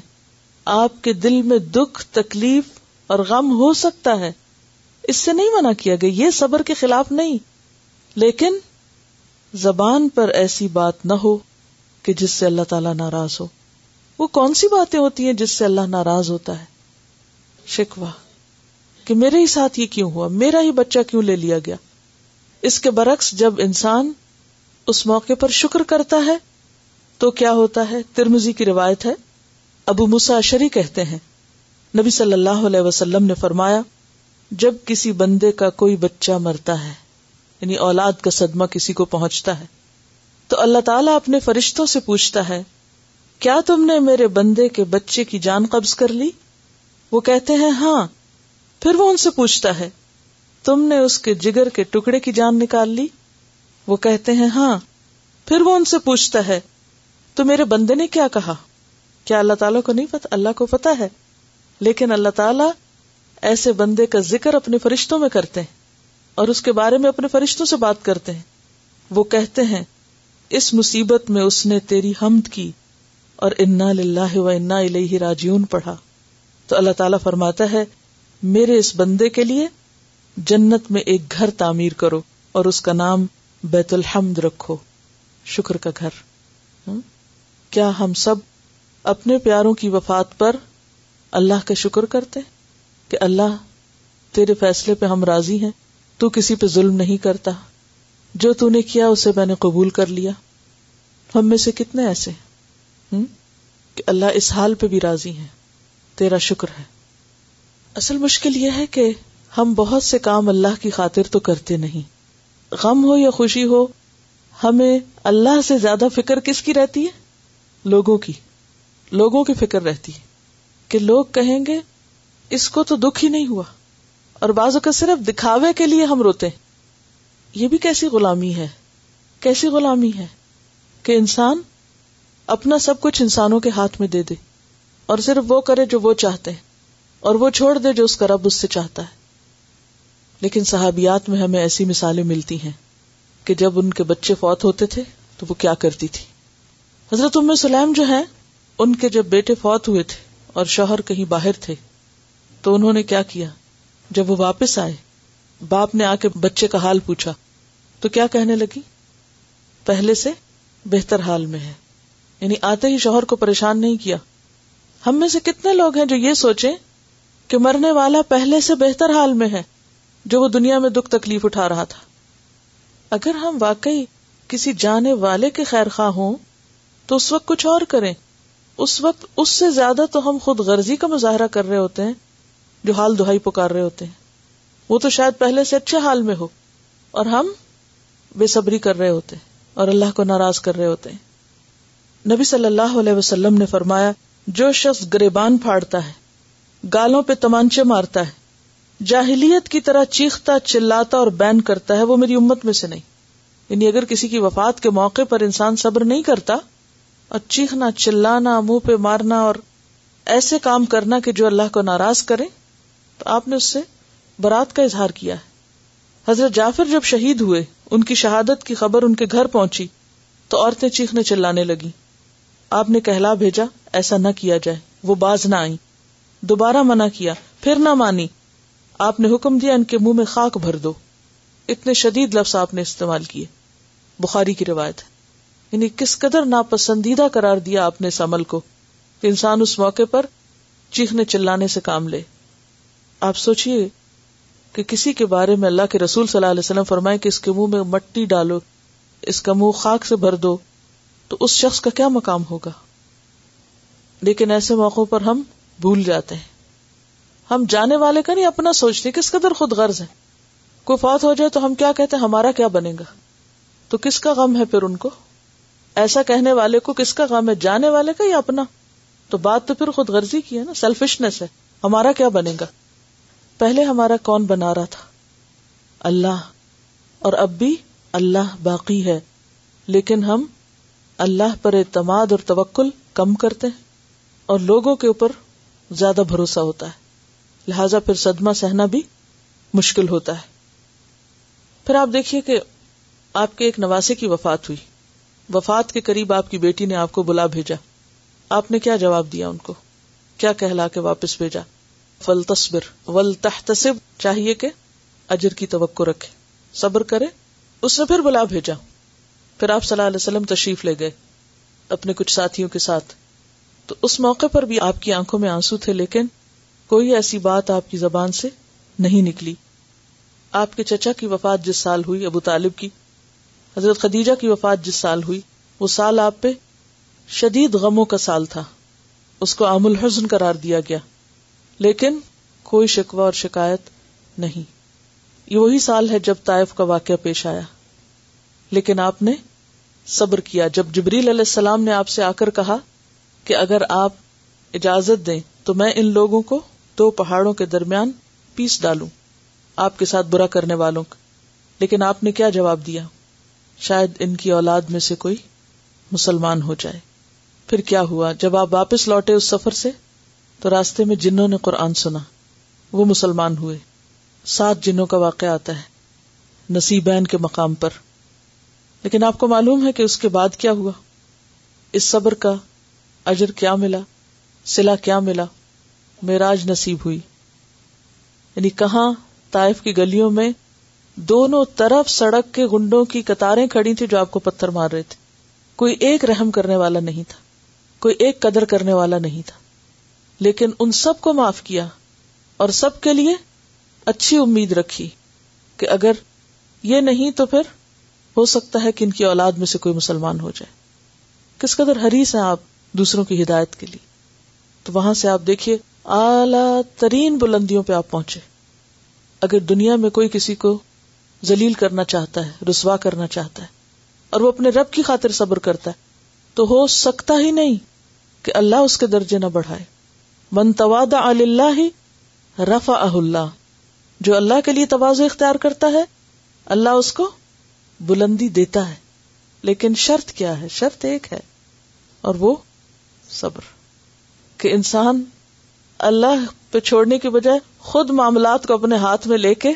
آپ کے دل میں دکھ تکلیف اور غم ہو سکتا ہے اس سے نہیں منع کیا گیا یہ صبر کے خلاف نہیں لیکن زبان پر ایسی بات نہ ہو کہ جس سے اللہ تعالی ناراض ہو وہ کون سی باتیں ہوتی ہیں جس سے اللہ ناراض ہوتا ہے شکوا کہ میرے ہی ساتھ یہ کیوں ہوا میرا ہی بچہ کیوں لے لیا گیا اس کے برعکس جب انسان اس موقع پر شکر کرتا ہے تو کیا ہوتا ہے ترمزی کی روایت ہے ابو مساشری کہتے ہیں نبی صلی اللہ علیہ وسلم نے فرمایا جب کسی بندے کا کوئی بچہ مرتا ہے یعنی اولاد کا صدمہ کسی کو پہنچتا ہے تو اللہ تعالیٰ اپنے فرشتوں سے پوچھتا ہے کیا تم نے میرے بندے کے بچے کی جان قبض کر لی وہ کہتے ہیں ہاں پھر وہ ان سے پوچھتا ہے تم نے اس کے جگر کے ٹکڑے کی جان نکال لی وہ کہتے ہیں ہاں پھر وہ ان سے پوچھتا ہے تو میرے بندے نے کیا کہا کیا اللہ تعالیٰ کو نہیں پتا اللہ کو پتا ہے لیکن اللہ تعالیٰ ایسے بندے کا ذکر اپنے فرشتوں میں کرتے ہیں اور اس کے بارے میں اپنے فرشتوں سے بات کرتے ہیں وہ کہتے ہیں اس مصیبت میں اس نے تیری حمد کی اور انا و انا اللہ پڑھا تو اللہ تعالیٰ فرماتا ہے میرے اس بندے کے لیے جنت میں ایک گھر تعمیر کرو اور اس کا نام بیت الحمد رکھو شکر کا گھر کیا ہم سب اپنے پیاروں کی وفات پر اللہ کا شکر کرتے کہ اللہ تیرے فیصلے پہ ہم راضی ہیں تو کسی پہ ظلم نہیں کرتا جو تو نے کیا اسے میں نے قبول کر لیا ہم میں سے کتنے ایسے ہیں کہ اللہ اس حال پہ بھی راضی ہے تیرا شکر ہے اصل مشکل یہ ہے کہ ہم بہت سے کام اللہ کی خاطر تو کرتے نہیں غم ہو یا خوشی ہو ہمیں اللہ سے زیادہ فکر کس کی رہتی ہے لوگوں کی لوگوں کی فکر رہتی ہے کہ لوگ کہیں گے اس کو تو دکھ ہی نہیں ہوا اور بعض کا صرف دکھاوے کے لیے ہم روتے یہ بھی کیسی غلامی ہے کیسی غلامی ہے کہ انسان اپنا سب کچھ انسانوں کے ہاتھ میں دے دے اور صرف وہ کرے جو وہ چاہتے ہیں اور وہ چھوڑ دے جو اس کا رب اس سے چاہتا ہے لیکن صحابیات میں ہمیں ایسی مثالیں ملتی ہیں کہ جب ان کے بچے فوت ہوتے تھے تو وہ کیا کرتی تھی حضرت ام سلیم جو ہیں ان کے جب بیٹے فوت ہوئے تھے اور شوہر کہیں باہر تھے تو انہوں نے کیا کیا جب وہ واپس آئے باپ نے آ کے بچے کا حال پوچھا تو کیا کہنے لگی پہلے سے بہتر حال میں ہے یعنی آتے ہی شوہر کو پریشان نہیں کیا ہم میں سے کتنے لوگ ہیں جو یہ سوچیں کہ مرنے والا پہلے سے بہتر حال میں ہے جو وہ دنیا میں دکھ تکلیف اٹھا رہا تھا اگر ہم واقعی کسی جانے والے کے خیر خواہ ہوں تو اس وقت کچھ اور کریں اس وقت اس سے زیادہ تو ہم خود غرضی کا مظاہرہ کر رہے ہوتے ہیں جو حال دہائی پکار رہے ہوتے ہیں وہ تو شاید پہلے سے اچھے حال میں ہو اور ہم بے صبری کر رہے ہوتے ہیں اور اللہ کو ناراض کر رہے ہوتے ہیں نبی صلی اللہ علیہ وسلم نے فرمایا جو شخص گریبان پھاڑتا ہے گالوں پہ تمانچے مارتا ہے جاہلیت کی طرح چیختا چلاتا اور بین کرتا ہے وہ میری امت میں سے نہیں یعنی اگر کسی کی وفات کے موقع پر انسان صبر نہیں کرتا اور چیخنا چلانا منہ پہ مارنا اور ایسے کام کرنا کہ جو اللہ کو ناراض کرے تو آپ نے اس سے برات کا اظہار کیا ہے حضرت جعفر جب شہید ہوئے ان کی شہادت کی خبر ان کے گھر پہنچی تو عورتیں چیخنے چلانے لگی آپ نے کہلا بھیجا ایسا نہ کیا جائے وہ باز نہ آئی دوبارہ منع کیا پھر نہ مانی آپ نے حکم دیا ان کے منہ میں خاک بھر دو اتنے شدید لفظ آپ نے استعمال کیے بخاری کی روایت یعنی کس قدر ناپسندیدہ کرار دیا آپ نے اس عمل کو کہ انسان اس موقع پر چیخنے چلانے سے کام لے آپ سوچیے کہ کسی کے بارے میں اللہ کے رسول صلی اللہ علیہ وسلم فرمائے کہ اس کے منہ میں مٹی ڈالو اس کا منہ خاک سے بھر دو تو اس شخص کا کیا مقام ہوگا لیکن ایسے موقع پر ہم بھول جاتے ہیں ہم جانے والے کا نہیں اپنا سوچتے کس قدر خود غرض ہے کوئی فوت ہو جائے تو ہم کیا کہتے ہیں ہمارا کیا بنے گا تو کس کا غم ہے پھر ان کو ایسا کہنے والے کو کس کا غم ہے جانے والے کا یا اپنا تو بات تو پھر خود غرضی کی ہے نا سیلفشنس ہے ہمارا کیا بنے گا پہلے ہمارا کون بنا رہا تھا اللہ اور اب بھی اللہ باقی ہے لیکن ہم اللہ پر اعتماد اور توکل کم کرتے ہیں اور لوگوں کے اوپر زیادہ بھروسہ ہوتا ہے لہذا پھر صدمہ سہنا بھی مشکل ہوتا ہے پھر آپ دیکھیے کہ آپ کے ایک نواسے کی وفات ہوئی وفات کے قریب آپ کی بیٹی نے آپ کو بلا بھیجا آپ نے کیا جواب دیا ان کو کیا کہلا کے واپس بھیجا فل تصبر ول تحتسب چاہیے کہ اجر کی توقع رکھے صبر کرے اس نے پھر بلا بھیجا پھر آپ صلی اللہ علیہ وسلم تشریف لے گئے اپنے کچھ ساتھیوں کے ساتھ تو اس موقع پر بھی آپ کی آنکھوں میں آنسو تھے لیکن کوئی ایسی بات آپ کی زبان سے نہیں نکلی آپ کے چچا کی وفات جس سال ہوئی ابو طالب کی حضرت خدیجہ کی وفات جس سال ہوئی وہ سال آپ پہ شدید غموں کا سال تھا اس کو عام الحزن قرار دیا گیا لیکن کوئی شکوہ اور شکایت نہیں یہ وہی سال ہے جب طائف کا واقعہ پیش آیا لیکن آپ نے صبر کیا جب جبریل علیہ السلام نے آپ سے آ کر کہا کہ اگر آپ اجازت دیں تو میں ان لوگوں کو دو پہاڑوں کے درمیان پیس ڈالوں آپ کے ساتھ برا کرنے والوں کا لیکن آپ نے کیا جواب دیا شاید ان کی اولاد میں سے کوئی مسلمان ہو جائے پھر کیا ہوا جب آپ واپس لوٹے اس سفر سے تو راستے میں جنہوں نے قرآن سنا وہ مسلمان ہوئے سات جنوں کا واقعہ آتا ہے نصیبین کے مقام پر لیکن آپ کو معلوم ہے کہ اس کے بعد کیا ہوا اس صبر کا اجر کیا ملا سلا کیا ملا میراج نصیب ہوئی یعنی کہاں تائف کی گلیوں میں دونوں طرف سڑک کے گنڈوں کی قطاریں کھڑی تھی جو آپ کو پتھر مار رہے تھے کوئی ایک رحم کرنے والا نہیں تھا کوئی ایک قدر کرنے والا نہیں تھا لیکن ان سب کو معاف کیا اور سب کے لیے اچھی امید رکھی کہ اگر یہ نہیں تو پھر ہو سکتا ہے کہ ان کی اولاد میں سے کوئی مسلمان ہو جائے کس قدر حریص ہیں آپ دوسروں کی ہدایت کے لیے تو وہاں سے آپ دیکھیے اعلی ترین بلندیوں پہ آپ پہنچے اگر دنیا میں کوئی کسی کو ذلیل کرنا چاہتا ہے رسوا کرنا چاہتا ہے اور وہ اپنے رب کی خاطر صبر کرتا ہے تو ہو سکتا ہی نہیں کہ اللہ اس کے درجے نہ بڑھائے من تواد اللہ ہی اللہ جو اللہ کے لیے تواز اختیار کرتا ہے اللہ اس کو بلندی دیتا ہے لیکن شرط کیا ہے شرط ایک ہے اور وہ صبر کہ انسان اللہ پہ چھوڑنے کی بجائے خود معاملات کو اپنے ہاتھ میں لے کے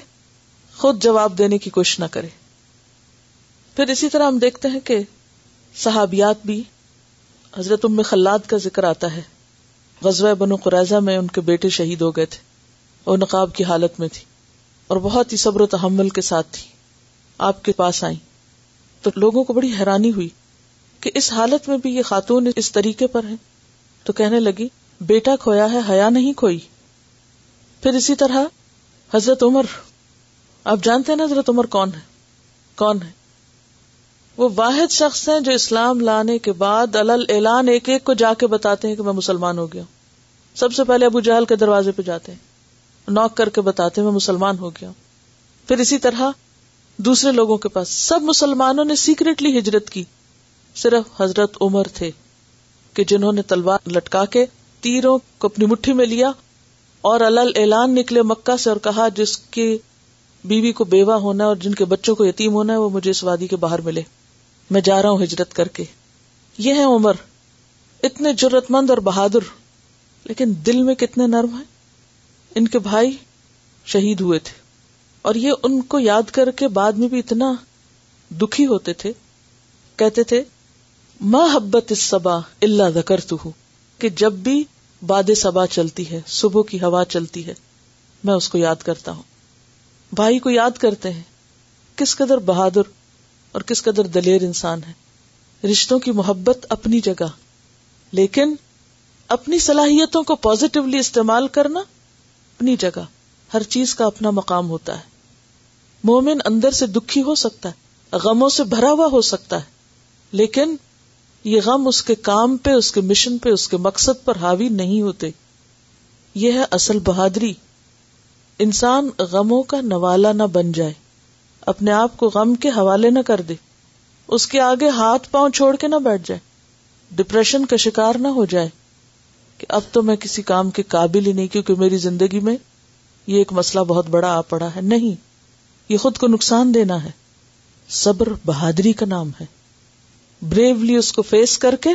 خود جواب دینے کی کوشش نہ کرے پھر اسی طرح ہم دیکھتے ہیں کہ صحابیات بھی حضرت ام خلاد کا ذکر آتا ہے غزوہ بنو قرضہ میں ان کے بیٹے شہید ہو گئے تھے اور نقاب کی حالت میں تھی اور بہت ہی صبر و تحمل کے ساتھ تھی آپ کے پاس آئی تو لوگوں کو بڑی حیرانی ہوئی کہ اس حالت میں بھی یہ خاتون اس طریقے پر ہے تو کہنے لگی بیٹا کھویا ہے حیا نہیں کھوئی پھر اسی طرح حضرت عمر آپ جانتے ہیں نا حضرت عمر کون ہے کون ہے وہ واحد شخص ہیں جو اسلام لانے کے بعد الل اعلان ایک ایک کو جا کے بتاتے ہیں کہ میں مسلمان ہو گیا ہوں سب سے پہلے ابو جہل کے دروازے پہ جاتے ہیں نوک کر کے بتاتے ہیں میں مسلمان ہو گیا ہوں پھر اسی طرح دوسرے لوگوں کے پاس سب مسلمانوں نے سیکریٹلی ہجرت کی صرف حضرت عمر تھے کہ جنہوں نے تلوار لٹکا کے تیروں کو اپنی مٹھی میں لیا اور الل اعلان نکلے مکہ سے اور کہا جس کی بیوی کو بیوہ ہونا ہے اور جن کے بچوں کو یتیم ہونا ہے وہ مجھے اس وادی کے باہر ملے میں جا رہا ہوں ہجرت کر کے یہ ہے عمر اتنے جرت مند اور بہادر لیکن دل میں کتنے نرم ہیں ان کے بھائی شہید ہوئے تھے اور یہ ان کو یاد کر کے بعد میں بھی اتنا دکھی ہوتے تھے کہتے تھے محبت اس سبا اللہ دکر تو کہ جب بھی باد سبا چلتی ہے صبح کی ہوا چلتی ہے میں اس کو یاد کرتا ہوں بھائی کو یاد کرتے ہیں کس قدر بہادر اور کس قدر دلیر انسان ہے رشتوں کی محبت اپنی جگہ لیکن اپنی صلاحیتوں کو پازیٹیولی استعمال کرنا اپنی جگہ ہر چیز کا اپنا مقام ہوتا ہے مومن اندر سے دکھی ہو سکتا ہے غموں سے بھرا ہوا ہو سکتا ہے لیکن یہ غم اس کے کام پہ اس کے مشن پہ اس کے مقصد پر حاوی نہیں ہوتے یہ ہے اصل بہادری انسان غموں کا نوالا نہ بن جائے اپنے آپ کو غم کے حوالے نہ کر دے اس کے آگے ہاتھ پاؤں چھوڑ کے نہ بیٹھ جائے ڈپریشن کا شکار نہ ہو جائے کہ اب تو میں کسی کام کے قابل ہی نہیں کیونکہ میری زندگی میں یہ ایک مسئلہ بہت بڑا آ پڑا ہے نہیں یہ خود کو نقصان دینا ہے صبر بہادری کا نام ہے بریولی اس کو فیس کر کے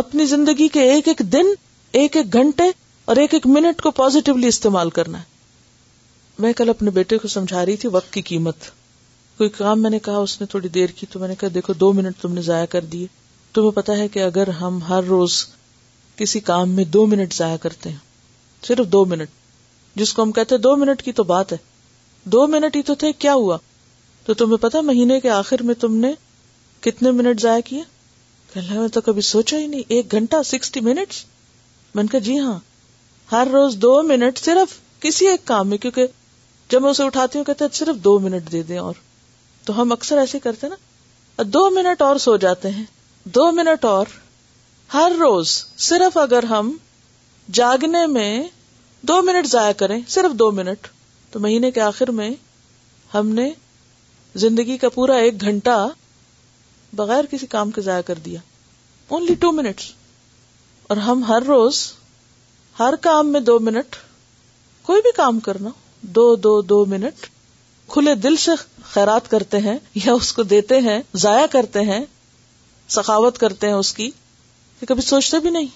اپنی زندگی کے ایک ایک دن ایک ایک گھنٹے اور ایک ایک منٹ کو پازیٹیولی استعمال کرنا ہے میں کل اپنے بیٹے کو سمجھا رہی تھی وقت کی قیمت کوئی کام میں نے کہا اس نے تھوڑی دیر کی تو میں نے کہا دیکھو دو منٹ تم نے ضائع کر دیے تمہیں پتا ہے کہ اگر ہم ہر روز کسی کام میں دو منٹ ضائع کرتے ہیں صرف دو منٹ جس کو ہم کہتے ہیں دو منٹ کی تو بات ہے دو منٹ ہی تو تھے کیا ہوا تو تمہیں پتا مہینے کے آخر میں تم نے کتنے منٹ ضائع کیا کہ جی ہاں ہر روز دو منٹ صرف کسی ایک کام میں کیونکہ جب میں اسے اٹھاتی ہوں کہتے ہیں صرف دو منٹ دے دیں اور تو ہم اکثر ایسے کرتے نا دو منٹ اور سو جاتے ہیں دو منٹ اور ہر روز صرف اگر ہم جاگنے میں دو منٹ ضائع کریں صرف دو منٹ تو مہینے کے آخر میں ہم نے زندگی کا پورا ایک گھنٹہ بغیر کسی کام کے ضائع کر دیا اونلی ٹو منٹ اور ہم ہر روز ہر کام میں دو منٹ کوئی بھی کام کرنا دو دو دو منٹ کھلے دل سے خیرات کرتے ہیں یا اس کو دیتے ہیں ضائع کرتے ہیں سخاوت کرتے ہیں اس کی کبھی سوچتے بھی نہیں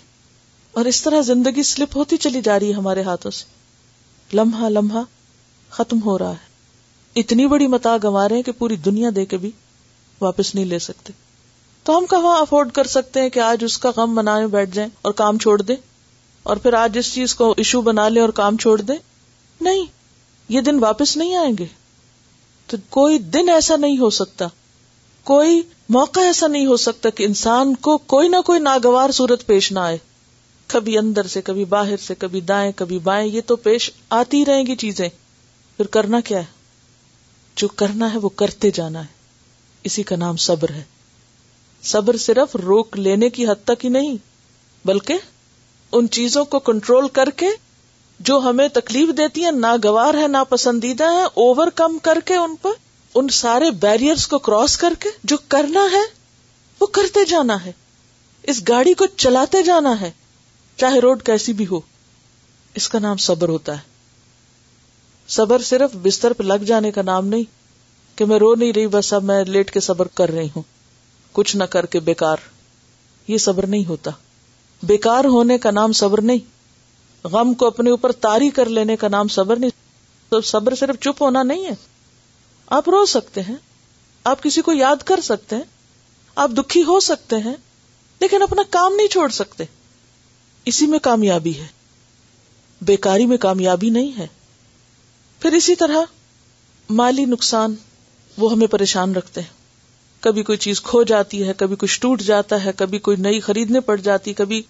اور اس طرح زندگی سلپ ہوتی چلی جا رہی ہے ہمارے ہاتھوں سے لمحہ لمحہ ختم ہو رہا ہے اتنی بڑی متا گوا رہے ہیں کہ پوری دنیا دے کے بھی واپس نہیں لے سکتے تو ہم کہاں افورڈ کر سکتے ہیں کہ آج اس کا غم منائے بیٹھ جائیں اور کام چھوڑ دیں اور پھر آج اس چیز کو ایشو بنا لیں اور کام چھوڑ دیں نہیں یہ دن واپس نہیں آئیں گے تو کوئی دن ایسا نہیں ہو سکتا کوئی موقع ایسا نہیں ہو سکتا کہ انسان کو کوئی نہ کوئی ناگوار صورت پیش نہ آئے کبھی اندر سے کبھی باہر سے کبھی دائیں کبھی بائیں یہ تو پیش آتی رہیں گی چیزیں پھر کرنا کیا ہے جو کرنا ہے وہ کرتے جانا ہے اسی کا نام صبر ہے صبر صرف روک لینے کی حد تک ہی نہیں بلکہ ان چیزوں کو کنٹرول کر کے جو ہمیں تکلیف دیتی ہیں ناگوار ہے ناپسندیدہ پسندیدہ ہے اوور کم کر کے ان پر ان سارے بیریئرز کو کراس کر کے جو کرنا ہے وہ کرتے جانا ہے اس گاڑی کو چلاتے جانا ہے چاہے روڈ کیسی بھی ہو اس کا نام صبر ہوتا ہے صبر صرف بستر پہ لگ جانے کا نام نہیں کہ میں رو نہیں رہی بس اب میں لیٹ کے صبر کر رہی ہوں کچھ نہ کر کے بیکار یہ صبر نہیں ہوتا بیکار ہونے کا نام صبر نہیں غم کو اپنے اوپر تاری کر لینے کا نام صبر نہیں تو صبر صرف چپ ہونا نہیں ہے آپ رو سکتے ہیں آپ کسی کو یاد کر سکتے ہیں آپ دکھی ہو سکتے ہیں لیکن اپنا کام نہیں چھوڑ سکتے اسی میں کامیابی ہے بیکاری میں کامیابی نہیں ہے پھر اسی طرح مالی نقصان وہ ہمیں پریشان رکھتے ہیں کبھی کوئی چیز کھو جاتی ہے کبھی کچھ ٹوٹ جاتا ہے کبھی کوئی نئی خریدنے پڑ جاتی کبھی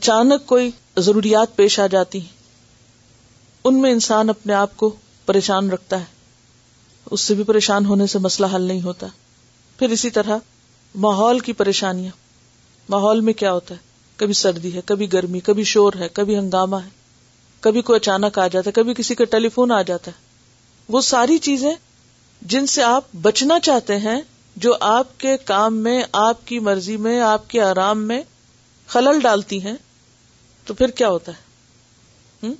اچانک کوئی ضروریات پیش آ جاتی ہیں ان میں انسان اپنے آپ کو پریشان رکھتا ہے اس سے بھی پریشان ہونے سے مسئلہ حل نہیں ہوتا پھر اسی طرح ماحول کی پریشانیاں ماحول میں کیا ہوتا ہے کبھی سردی ہے کبھی گرمی کبھی شور ہے کبھی ہنگامہ ہے کبھی کوئی اچانک آ جاتا ہے کبھی کسی کا ٹیلی فون آ جاتا ہے وہ ساری چیزیں جن سے آپ بچنا چاہتے ہیں جو آپ کے کام میں آپ کی مرضی میں آپ کے آرام میں خلل ڈالتی ہیں تو پھر کیا ہوتا ہے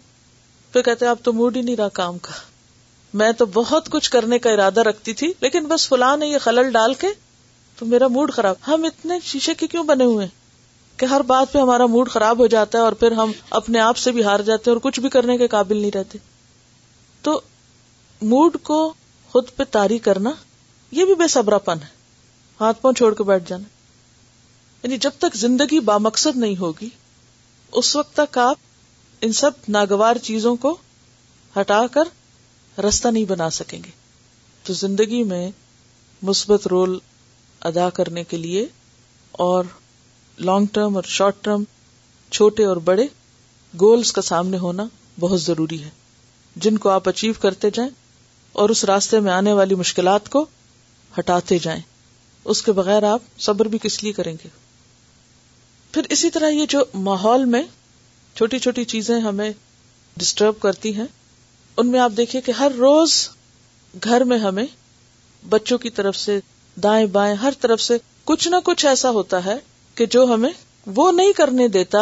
پھر کہتے ہیں آپ تو موڈ ہی نہیں رہا کام کا میں تو بہت کچھ کرنے کا ارادہ رکھتی تھی لیکن بس فلاں نے یہ خلل ڈال کے تو میرا موڈ خراب ہم اتنے شیشے کے کیوں بنے ہوئے ہیں کہ ہر بات پہ ہمارا موڈ خراب ہو جاتا ہے اور پھر ہم اپنے آپ سے بھی ہار جاتے ہیں اور کچھ بھی کرنے کے قابل نہیں رہتے تو موڈ کو خود پہ تاری کرنا یہ بھی بے صبرا پن ہے ہاتھ پاؤں چھوڑ کے بیٹھ جانا یعنی جب تک زندگی بامقصد نہیں ہوگی اس وقت تک آپ ان سب ناگوار چیزوں کو ہٹا کر رستہ نہیں بنا سکیں گے تو زندگی میں مثبت رول ادا کرنے کے لیے اور لانگ ٹرم اور شارٹ ٹرم چھوٹے اور بڑے گولس کا سامنے ہونا بہت ضروری ہے جن کو آپ اچیو کرتے جائیں اور اس راستے میں آنے والی مشکلات کو ہٹاتے جائیں اس کے بغیر آپ صبر بھی کس لیے کریں گے پھر اسی طرح یہ جو ماحول میں چھوٹی چھوٹی چیزیں ہمیں ڈسٹرب کرتی ہیں ان میں آپ دیکھیے کہ ہر روز گھر میں ہمیں بچوں کی طرف سے دائیں بائیں ہر طرف سے کچھ نہ کچھ ایسا ہوتا ہے کہ جو ہمیں وہ نہیں کرنے دیتا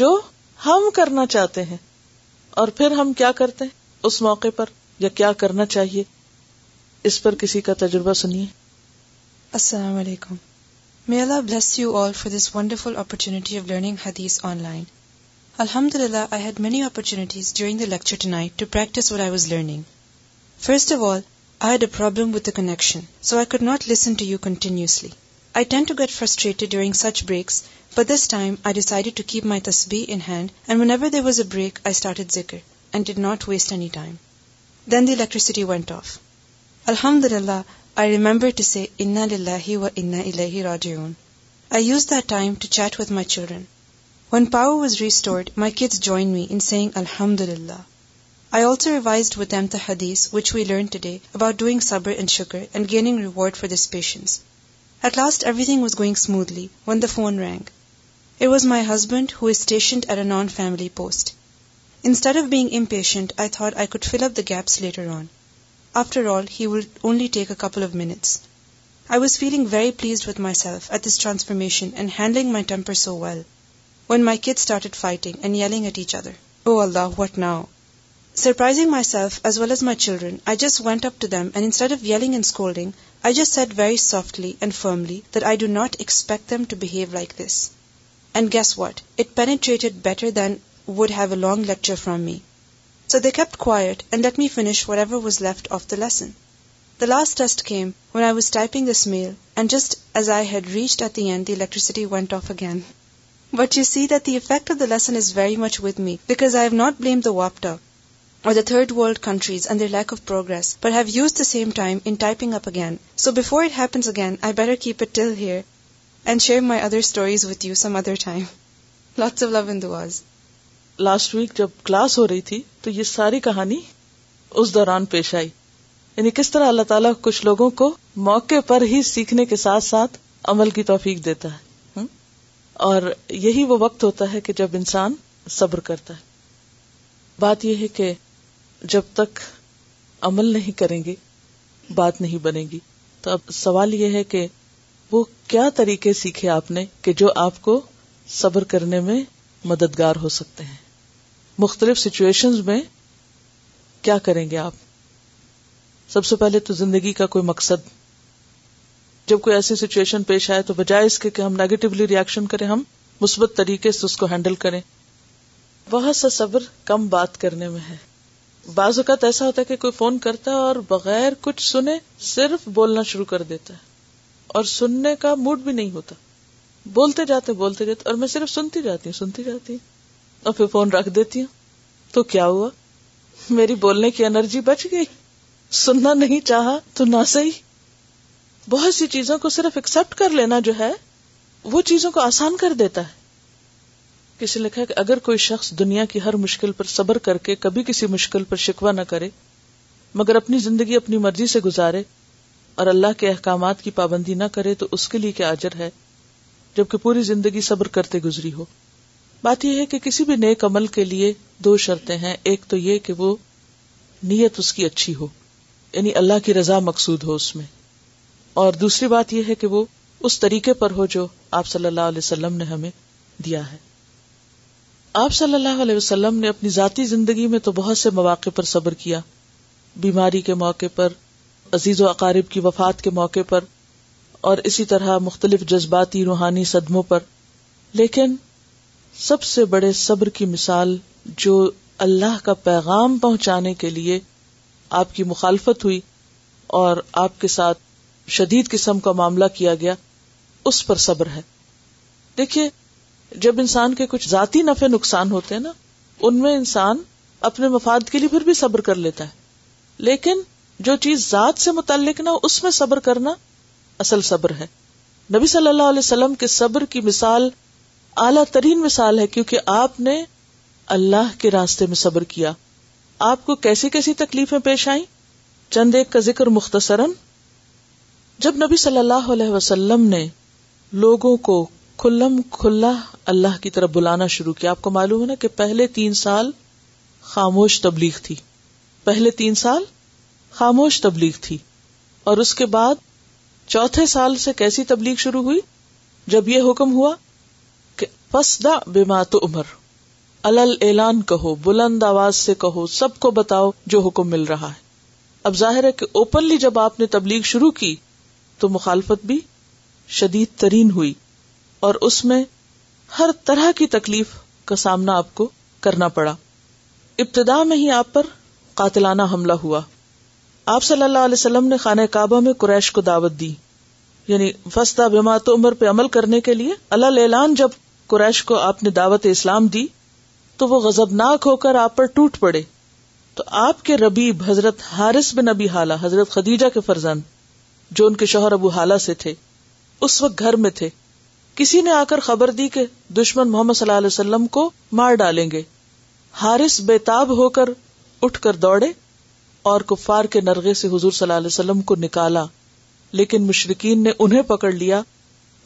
جو ہم کرنا چاہتے ہیں اور پھر ہم کیا کرتے ہیں اس موقع پر یا کیا کرنا چاہیے اس پر کسی کا تجربہ سنیے السلام علیکم may Allah bless you all for this wonderful opportunity of learning حدیث آن لائن الحمد للہ I had many opportunities during the lecture tonight to practise what I was learning first of all I had a problem with the connection so I could not listen to you continuously I tend to get frustrated during such breaks but this time I decided to keep my تصبی in hand and whenever there was a break I started ذکر and did not waste any time then the electricity went off الحمد للہ I remember to سے انا للہ و انا الہ راجعون I use the time to chat with my children when power was restored my kids join me in saying الحمد للہ I also revised with them the حدیث which we learn today about doing صبر and شکر and gaining reward for this patience At last everything was going smoothly, when the phone rang. It was my husband, who is stationed at a non-family post. Instead of being impatient, I thought I could fill up the gaps later on. After all, he would only take a couple of minutes. I was feeling very pleased with myself at this transformation and handling my temper so well, when my kids started fighting and yelling at each other. Oh Allah, what now? Surprising myself as well as my children, I just went up to them, and instead of yelling and scolding, I just said very softly and firmly that I do not expect them to behave like this. And guess what? It penetrated better than would have a long lecture from me. So they kept quiet and let me finish whatever was left of the lesson. The last test came when I was typing this mail, and just as I had reached at the end, the electricity went off again. But you see that the effect of the lesson is very much with me, because I have not blamed the WAPTA. or the the third world countries and and and their lack of of progress, but have used same time time. in typing up again. again, So before it it happens I better keep till here share my other other stories with you some Lots love duas. Last week جب class ہو رہی تھی تو یہ ساری کہانی اس دوران پیش آئی یعنی کس طرح اللہ تعالیٰ کچھ لوگوں کو موقع پر ہی سیکھنے کے ساتھ ساتھ عمل کی توفیق دیتا ہے اور یہی وہ وقت ہوتا ہے کہ جب انسان صبر کرتا ہے بات یہ ہے کہ جب تک عمل نہیں کریں گے بات نہیں بنے گی تو اب سوال یہ ہے کہ وہ کیا طریقے سیکھے آپ نے کہ جو آپ کو صبر کرنے میں مددگار ہو سکتے ہیں مختلف سچویشن میں کیا کریں گے آپ سب سے پہلے تو زندگی کا کوئی مقصد جب کوئی ایسی سچویشن پیش آئے تو بجائے اس کے کہ ہم نیگیٹولی ریئیکشن کریں ہم مثبت طریقے سے اس کو ہینڈل کریں بہت سا صبر کم بات کرنے میں ہے بعض اوقات ایسا ہوتا ہے کہ کوئی فون کرتا ہے اور بغیر کچھ سنے صرف بولنا شروع کر دیتا ہے اور سننے کا موڈ بھی نہیں ہوتا بولتے جاتے بولتے جاتے اور میں صرف سنتی جاتی ہوں سنتی جاتی ہوں اور پھر فون رکھ دیتی ہوں تو کیا ہوا میری بولنے کی انرجی بچ گئی سننا نہیں چاہا تو نہ صحیح بہت سی چیزوں کو صرف ایکسپٹ کر لینا جو ہے وہ چیزوں کو آسان کر دیتا ہے کسی لکھا کہ اگر کوئی شخص دنیا کی ہر مشکل پر صبر کر کے کبھی کسی مشکل پر شکوا نہ کرے مگر اپنی زندگی اپنی مرضی سے گزارے اور اللہ کے احکامات کی پابندی نہ کرے تو اس کے لیے کیا اجر ہے جبکہ پوری زندگی صبر کرتے گزری ہو بات یہ ہے کہ کسی بھی نیک عمل کے لیے دو شرطیں ہیں ایک تو یہ کہ وہ نیت اس کی اچھی ہو یعنی اللہ کی رضا مقصود ہو اس میں اور دوسری بات یہ ہے کہ وہ اس طریقے پر ہو جو آپ صلی اللہ علیہ وسلم نے ہمیں دیا ہے آپ صلی اللہ علیہ وسلم نے اپنی ذاتی زندگی میں تو بہت سے مواقع پر صبر کیا بیماری کے موقع پر عزیز و اقارب کی وفات کے موقع پر اور اسی طرح مختلف جذباتی روحانی صدموں پر لیکن سب سے بڑے صبر کی مثال جو اللہ کا پیغام پہنچانے کے لیے آپ کی مخالفت ہوئی اور آپ کے ساتھ شدید قسم کا معاملہ کیا گیا اس پر صبر ہے دیکھیے جب انسان کے کچھ ذاتی نفے نقصان ہوتے ہیں نا ان میں انسان اپنے مفاد کے لیے پھر بھی صبر کر لیتا ہے لیکن جو چیز ذات سے متعلق نہ اس میں صبر صبر صبر کرنا اصل ہے نبی صلی اللہ علیہ وسلم کے کی مثال اعلی ترین مثال ہے کیونکہ آپ نے اللہ کے راستے میں صبر کیا آپ کو کیسی کیسی تکلیفیں پیش آئیں چند ایک کا ذکر مختصرا جب نبی صلی اللہ علیہ وسلم نے لوگوں کو کلم کھلا اللہ کی طرف بلانا شروع کیا آپ کو معلوم ہے نا کہ پہلے تین سال خاموش تبلیغ تھی پہلے تین سال خاموش تبلیغ تھی اور اس کے بعد چوتھے سال سے کیسی تبلیغ شروع ہوئی جب یہ حکم ہوا کہ پس دا بیما تو عمر الل اعلان کہو بلند آواز سے کہو سب کو بتاؤ جو حکم مل رہا ہے اب ظاہر ہے کہ اوپنلی جب آپ نے تبلیغ شروع کی تو مخالفت بھی شدید ترین ہوئی اور اس میں ہر طرح کی تکلیف کا سامنا آپ کو کرنا پڑا ابتدا میں ہی آپ پر قاتلانہ حملہ ہوا آپ صلی اللہ علیہ وسلم نے خانہ کعبہ میں قریش کو دعوت دی یعنی فستا تو عمل کرنے کے لیے اللہ جب قریش کو آپ نے دعوت اسلام دی تو وہ غزب ناک ہو کر آپ پر ٹوٹ پڑے تو آپ کے ربیب حضرت حارث بن نبی حالہ حضرت خدیجہ کے فرزند جو ان کے شوہر ابو حالہ سے تھے اس وقت گھر میں تھے کسی نے آ کر خبر دی کہ دشمن محمد صلی اللہ علیہ وسلم کو مار ڈالیں گے ہارس بے تاب ہو کر اٹھ کر دوڑے اور کفار کے نرغے سے حضور صلی اللہ علیہ وسلم کو نکالا لیکن مشرقین نے انہیں پکڑ لیا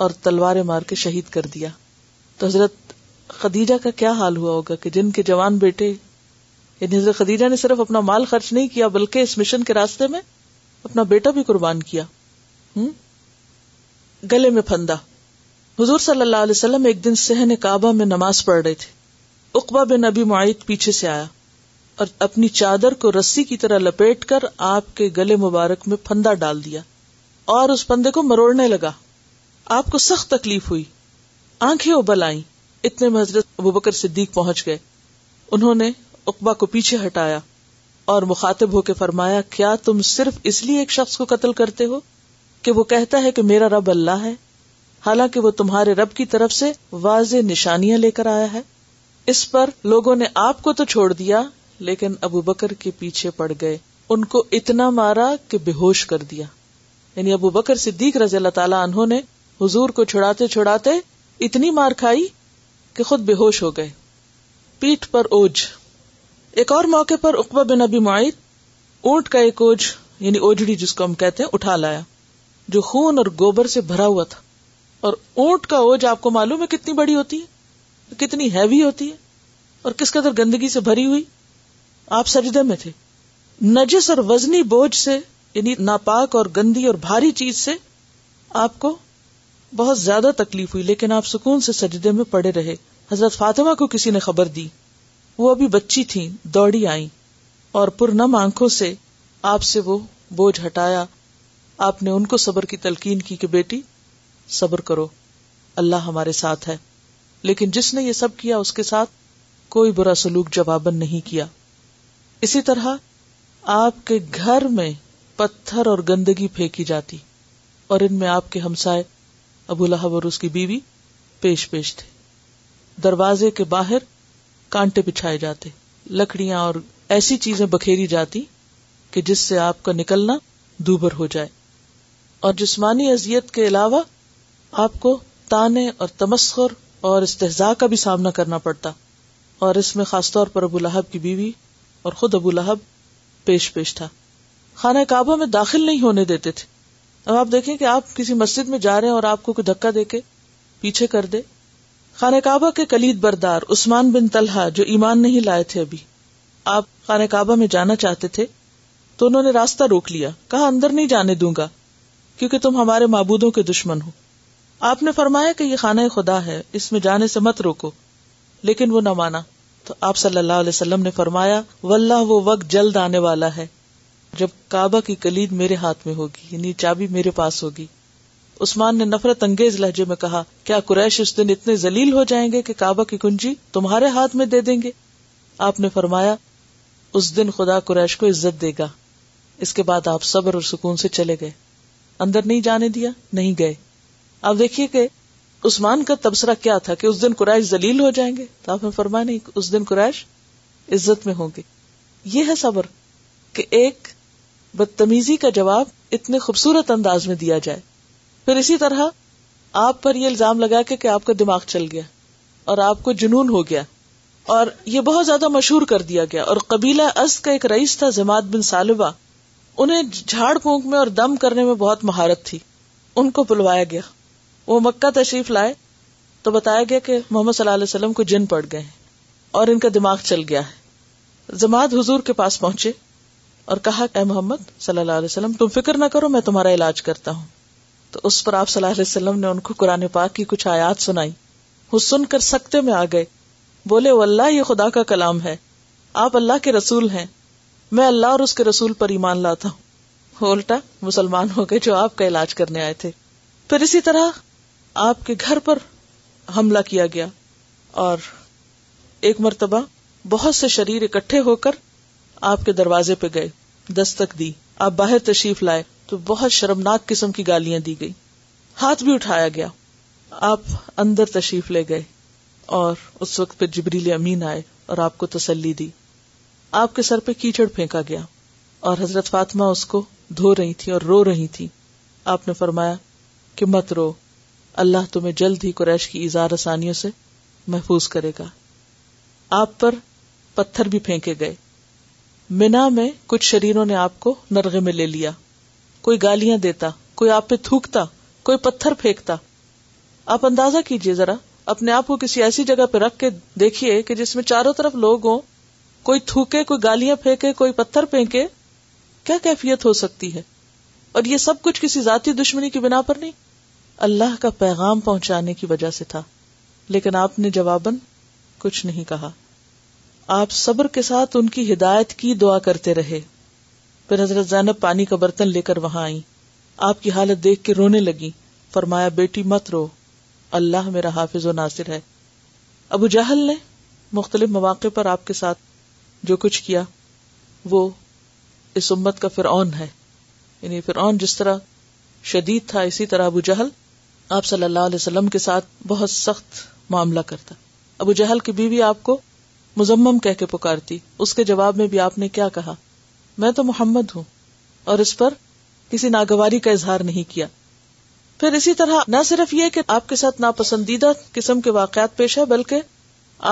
اور تلواریں مار کے شہید کر دیا تو حضرت خدیجہ کا کیا حال ہوا ہوگا کہ جن کے جوان بیٹے یعنی حضرت خدیجہ نے صرف اپنا مال خرچ نہیں کیا بلکہ اس مشن کے راستے میں اپنا بیٹا بھی قربان کیا گلے میں پھندا حضور صلی اللہ علیہ وسلم ایک دن سہن کعبہ میں نماز پڑھ رہے تھے اقبا بن نبی معیت پیچھے سے آیا اور اپنی چادر کو رسی کی طرح لپیٹ کر آپ کے گلے مبارک میں پندا ڈال دیا اور اس پندے کو مروڑنے لگا آپ کو سخت تکلیف ہوئی آنکھیں ابل آئی اتنے مذرت ابو بکر صدیق پہنچ گئے انہوں نے اقبا کو پیچھے ہٹایا اور مخاطب ہو کے فرمایا کیا تم صرف اس لیے ایک شخص کو قتل کرتے ہو کہ وہ کہتا ہے کہ میرا رب اللہ ہے حالانکہ وہ تمہارے رب کی طرف سے واضح نشانیاں لے کر آیا ہے اس پر لوگوں نے آپ کو تو چھوڑ دیا لیکن ابو بکر کے پیچھے پڑ گئے ان کو اتنا مارا کہ بے ہوش کر دیا یعنی ابو بکر صدیق رضی اللہ تعالیٰ نے حضور کو چھڑاتے چھڑاتے اتنی مار کھائی کہ خود بے ہوش ہو گئے پیٹھ پر اوج ایک اور موقع پر اقبا بن ابی معیت اونٹ کا ایک اوج یعنی اوجڑی جس کو ہم کہتے ہیں اٹھا لایا جو خون اور گوبر سے بھرا ہوا تھا اور اونٹ کا اوج آپ کو معلوم ہے کتنی بڑی ہوتی ہے کتنی ہیوی ہوتی ہے اور کس قدر گندگی سے بھری ہوئی آپ سجدے میں تھے نجس اور وزنی بوجھ سے یعنی ناپاک اور گندی اور بھاری چیز سے آپ کو بہت زیادہ تکلیف ہوئی لیکن آپ سکون سے سجدے میں پڑے رہے حضرت فاطمہ کو کسی نے خبر دی وہ ابھی بچی تھی دوڑی آئی اور پرنم آنکھوں سے آپ سے وہ بوجھ ہٹایا آپ نے ان کو صبر کی تلقین کی کہ بیٹی صبر کرو اللہ ہمارے ساتھ ہے لیکن جس نے یہ سب کیا اس کے ساتھ کوئی برا سلوک جواباً نہیں کیا اسی طرح آپ کے گھر میں پتھر اور گندگی پھینکی جاتی اور ان میں آپ کے ہمسائے ابو لہب اور اس کی بیوی پیش پیش تھے دروازے کے باہر کانٹے بچھائے جاتے لکڑیاں اور ایسی چیزیں بکھیری جاتی کہ جس سے آپ کا نکلنا دوبر ہو جائے اور جسمانی اذیت کے علاوہ آپ کو تانے اور تمسخر اور استحزا کا بھی سامنا کرنا پڑتا اور اس میں خاص طور پر ابو لہب کی بیوی اور خود ابو لہب پیش پیش تھا خانہ کعبہ میں داخل نہیں ہونے دیتے تھے اب آپ دیکھیں کہ آپ کسی مسجد میں جا رہے ہیں اور آپ کو کوئی دھکا دے کے پیچھے کر دے خانہ کعبہ کے کلید بردار عثمان بن تلحا جو ایمان نہیں لائے تھے ابھی آپ خانہ کعبہ میں جانا چاہتے تھے تو انہوں نے راستہ روک لیا کہا اندر نہیں جانے دوں گا کیونکہ تم ہمارے معبودوں کے دشمن ہو آپ نے فرمایا کہ یہ خانہ خدا ہے اس میں جانے سے مت روکو لیکن وہ نہ مانا تو آپ صلی اللہ علیہ وسلم نے فرمایا ولہ وہ وقت جلد آنے والا ہے جب کعبہ کی کلید میرے ہاتھ میں ہوگی یعنی چابی میرے پاس ہوگی عثمان نے نفرت انگیز لہجے میں کہا کیا قریش اس دن اتنے ذلیل ہو جائیں گے کہ کعبہ کی کنجی تمہارے ہاتھ میں دے دیں گے آپ نے فرمایا اس دن خدا قریش کو عزت دے گا اس کے بعد آپ صبر اور سکون سے چلے گئے اندر نہیں جانے دیا نہیں گئے آپ دیکھیے کہ عثمان کا تبصرہ کیا تھا کہ اس دن قرائش ذلیل ہو جائیں گے تو آپ نے نہیں اس دن قریش عزت میں ہوں گے یہ ہے صبر کہ ایک بدتمیزی کا جواب اتنے خوبصورت انداز میں دیا جائے پھر اسی طرح آپ پر یہ الزام لگا کے کہ آپ کا دماغ چل گیا اور آپ کو جنون ہو گیا اور یہ بہت زیادہ مشہور کر دیا گیا اور قبیلہ از کا ایک رئیس تھا جماعت بن سالبہ انہیں جھاڑ پونک میں اور دم کرنے میں بہت مہارت تھی ان کو بلوایا گیا وہ مکہ تشریف لائے تو بتایا گیا کہ محمد صلی اللہ علیہ وسلم کو جن پڑ گئے اور ان کا دماغ چل گیا ہے حضور کے پاس پہنچے اور کہا محمد صلی اللہ علیہ وسلم تم فکر نہ کرو میں تمہارا علاج کرتا ہوں تو اس پر آپ صلی اللہ علیہ وسلم نے ان کو قرآن پاک کی کچھ آیات سنائی وہ سن کر سکتے میں آ گئے بولے یہ خدا کا کلام ہے آپ اللہ کے رسول ہیں میں اللہ اور اس کے رسول پر ایمان لاتا ہوں الٹا مسلمان ہو گئے جو آپ کا علاج کرنے آئے تھے پھر اسی طرح آپ کے گھر پر حملہ کیا گیا اور ایک مرتبہ بہت سے شریر اکٹھے ہو کر آپ کے دروازے پہ گئے دستک دی آپ باہر تشریف لائے تو بہت شرمناک قسم کی گالیاں دی گئی ہاتھ بھی اٹھایا گیا آپ اندر تشریف لے گئے اور اس وقت پہ جبریل امین آئے اور آپ کو تسلی دی آپ کے سر پہ کیچڑ پھینکا گیا اور حضرت فاطمہ اس کو دھو رہی تھی اور رو رہی تھی آپ نے فرمایا کہ مت رو اللہ تمہیں جلد ہی قریش کی اظہار آسانیوں سے محفوظ کرے گا آپ پر پتھر بھی پھینکے گئے مینا میں کچھ شریروں نے آپ کو نرغے میں لے لیا کوئی گالیاں دیتا کوئی آپ پہ تھوکتا کوئی پتھر پھینکتا آپ اندازہ کیجیے ذرا اپنے آپ کو کسی ایسی جگہ پہ رکھ کے دیکھیے کہ جس میں چاروں طرف لوگ ہوں کوئی تھوکے کوئی گالیاں پھینکے کوئی پتھر پھینکے کیا کیفیت ہو سکتی ہے اور یہ سب کچھ کسی ذاتی دشمنی کی بنا پر نہیں اللہ کا پیغام پہنچانے کی وجہ سے تھا لیکن آپ نے جواباً کچھ نہیں کہا آپ صبر کے ساتھ ان کی ہدایت کی دعا کرتے رہے پھر حضرت زینب پانی کا برتن لے کر وہاں آئی آپ کی حالت دیکھ کے رونے لگی فرمایا بیٹی مت رو اللہ میرا حافظ و ناصر ہے ابو جہل نے مختلف مواقع پر آپ کے ساتھ جو کچھ کیا وہ اس امت کا فرعون ہے یعنی فرعون جس طرح شدید تھا اسی طرح ابو جہل آپ صلی اللہ علیہ وسلم کے ساتھ بہت سخت معاملہ کرتا ابو جہل کی بیوی آپ کو مزمم کے پکارتی اس کے جواب میں بھی آپ نے کیا کہا میں تو محمد ہوں اور اس پر کسی ناگواری کا اظہار نہیں کیا پھر اسی طرح نہ صرف یہ کہ آپ کے ساتھ ناپسندیدہ قسم کے واقعات پیش ہے بلکہ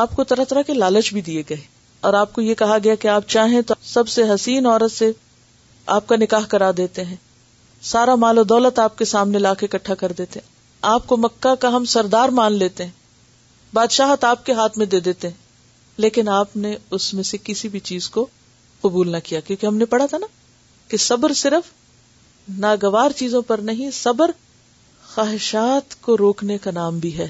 آپ کو طرح طرح کے لالچ بھی دیے گئے اور آپ کو یہ کہا گیا کہ آپ چاہیں تو سب سے حسین عورت سے آپ کا نکاح کرا دیتے ہیں سارا مال و دولت آپ کے سامنے لا کے اکٹھا کر دیتے آپ کو مکہ کا ہم سردار مان لیتے ہیں بادشاہت آپ کے ہاتھ میں دے دیتے ہیں لیکن آپ نے اس میں سے کسی بھی چیز کو قبول نہ کیا کیونکہ ہم نے پڑھا تھا نا کہ صبر صرف ناگوار چیزوں پر نہیں صبر خواہشات کو روکنے کا نام بھی ہے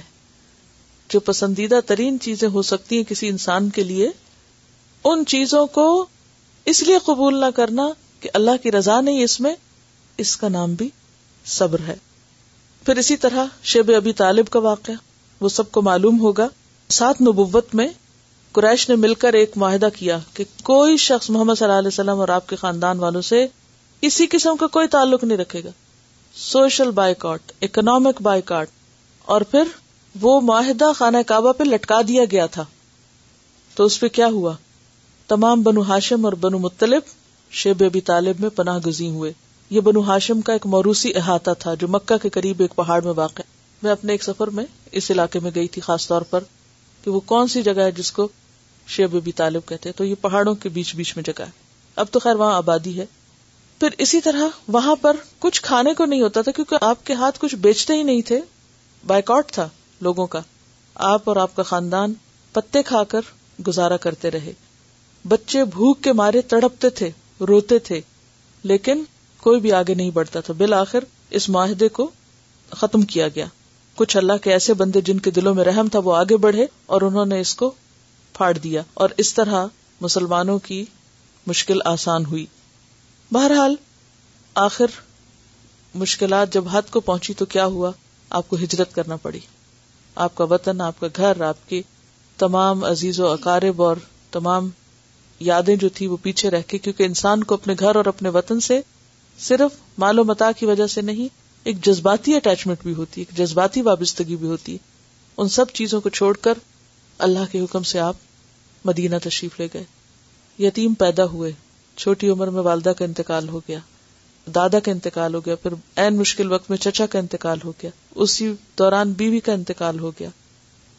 جو پسندیدہ ترین چیزیں ہو سکتی ہیں کسی انسان کے لیے ان چیزوں کو اس لیے قبول نہ کرنا کہ اللہ کی رضا نہیں اس میں اس کا نام بھی صبر ہے پھر اسی طرح شیب ابھی طالب کا واقعہ وہ سب کو معلوم ہوگا سات نبوت میں قریش نے مل کر ایک معاہدہ کیا کہ کوئی شخص محمد صلی اللہ علیہ وسلم اور آپ کے خاندان والوں سے اسی قسم کا کوئی تعلق نہیں رکھے گا سوشل بائیکاٹ اکنامک بائکاٹ اور پھر وہ معاہدہ خانہ کعبہ پہ لٹکا دیا گیا تھا تو اس پہ کیا ہوا تمام بنو ہاشم اور بنو مطلب شیب ابھی طالب میں پناہ گزین ہوئے یہ بنو ہاشم کا ایک موروسی احاطہ تھا جو مکہ کے قریب ایک پہاڑ میں واقع میں اپنے ایک سفر میں اس علاقے میں گئی تھی خاص طور پر کہ وہ کون سی جگہ ہے جس کو شیب بی طالب کہتے تو یہ پہاڑوں کے بیچ بیچ میں جگہ ہے اب تو خیر وہاں آبادی ہے پھر اسی طرح وہاں پر کچھ کھانے کو نہیں ہوتا تھا کیونکہ آپ کے ہاتھ کچھ بیچتے ہی نہیں تھے بائک آٹ تھا لوگوں کا آپ اور آپ کا خاندان پتے کھا کر گزارا کرتے رہے بچے بھوک کے مارے تڑپتے تھے روتے تھے لیکن کوئی بھی آگے نہیں بڑھتا تھا بالآخر اس معاہدے کو ختم کیا گیا کچھ اللہ کے ایسے بندے جن کے دلوں میں رحم تھا وہ آگے بڑھے اور انہوں نے اس کو پھاڑ دیا اور اس طرح مسلمانوں کی مشکل آسان ہوئی بہرحال آخر مشکلات جب ہاتھ کو پہنچی تو کیا ہوا آپ کو ہجرت کرنا پڑی آپ کا وطن آپ کا گھر آپ کے تمام عزیز و اقارب اور تمام یادیں جو تھی وہ پیچھے رہ کے کیونکہ انسان کو اپنے گھر اور اپنے وطن سے صرف مال و متا کی وجہ سے نہیں ایک جذباتی اٹیچمنٹ بھی ہوتی ہے ایک جذباتی وابستگی بھی ہوتی ہے ان سب چیزوں کو چھوڑ کر اللہ کے حکم سے آپ مدینہ تشریف لے گئے یتیم پیدا ہوئے چھوٹی عمر میں والدہ کا انتقال ہو گیا دادا کا انتقال ہو گیا پھر مشکل وقت میں چچا کا انتقال ہو گیا اسی دوران بیوی کا انتقال ہو گیا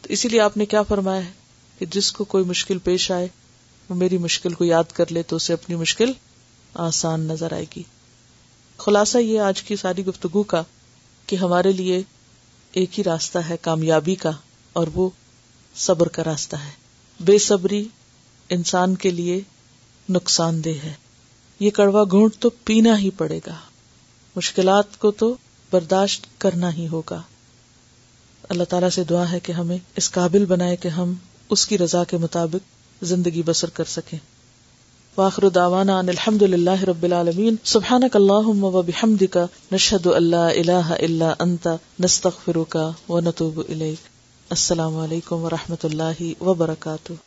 تو اسی لیے آپ نے کیا فرمایا ہے کہ جس کو کوئی مشکل پیش آئے وہ میری مشکل کو یاد کر لے تو اسے اپنی مشکل آسان نظر آئے گی خلاصہ یہ آج کی ساری گفتگو کا کہ ہمارے لیے ایک ہی راستہ ہے کامیابی کا اور وہ صبر کا راستہ ہے بے صبری انسان کے لیے نقصان دہ ہے یہ کڑوا گھونٹ تو پینا ہی پڑے گا مشکلات کو تو برداشت کرنا ہی ہوگا اللہ تعالیٰ سے دعا ہے کہ ہمیں اس قابل بنائے کہ ہم اس کی رضا کے مطابق زندگی بسر کر سکیں واخر دعوانا ان الحمد لله رب العالمين سبحانك اللهم وبحمدك نشهد ان لا اله الا انت نستغفرك ونتوب اليك السلام علیکم و رحمۃ اللہ وبرکاتہ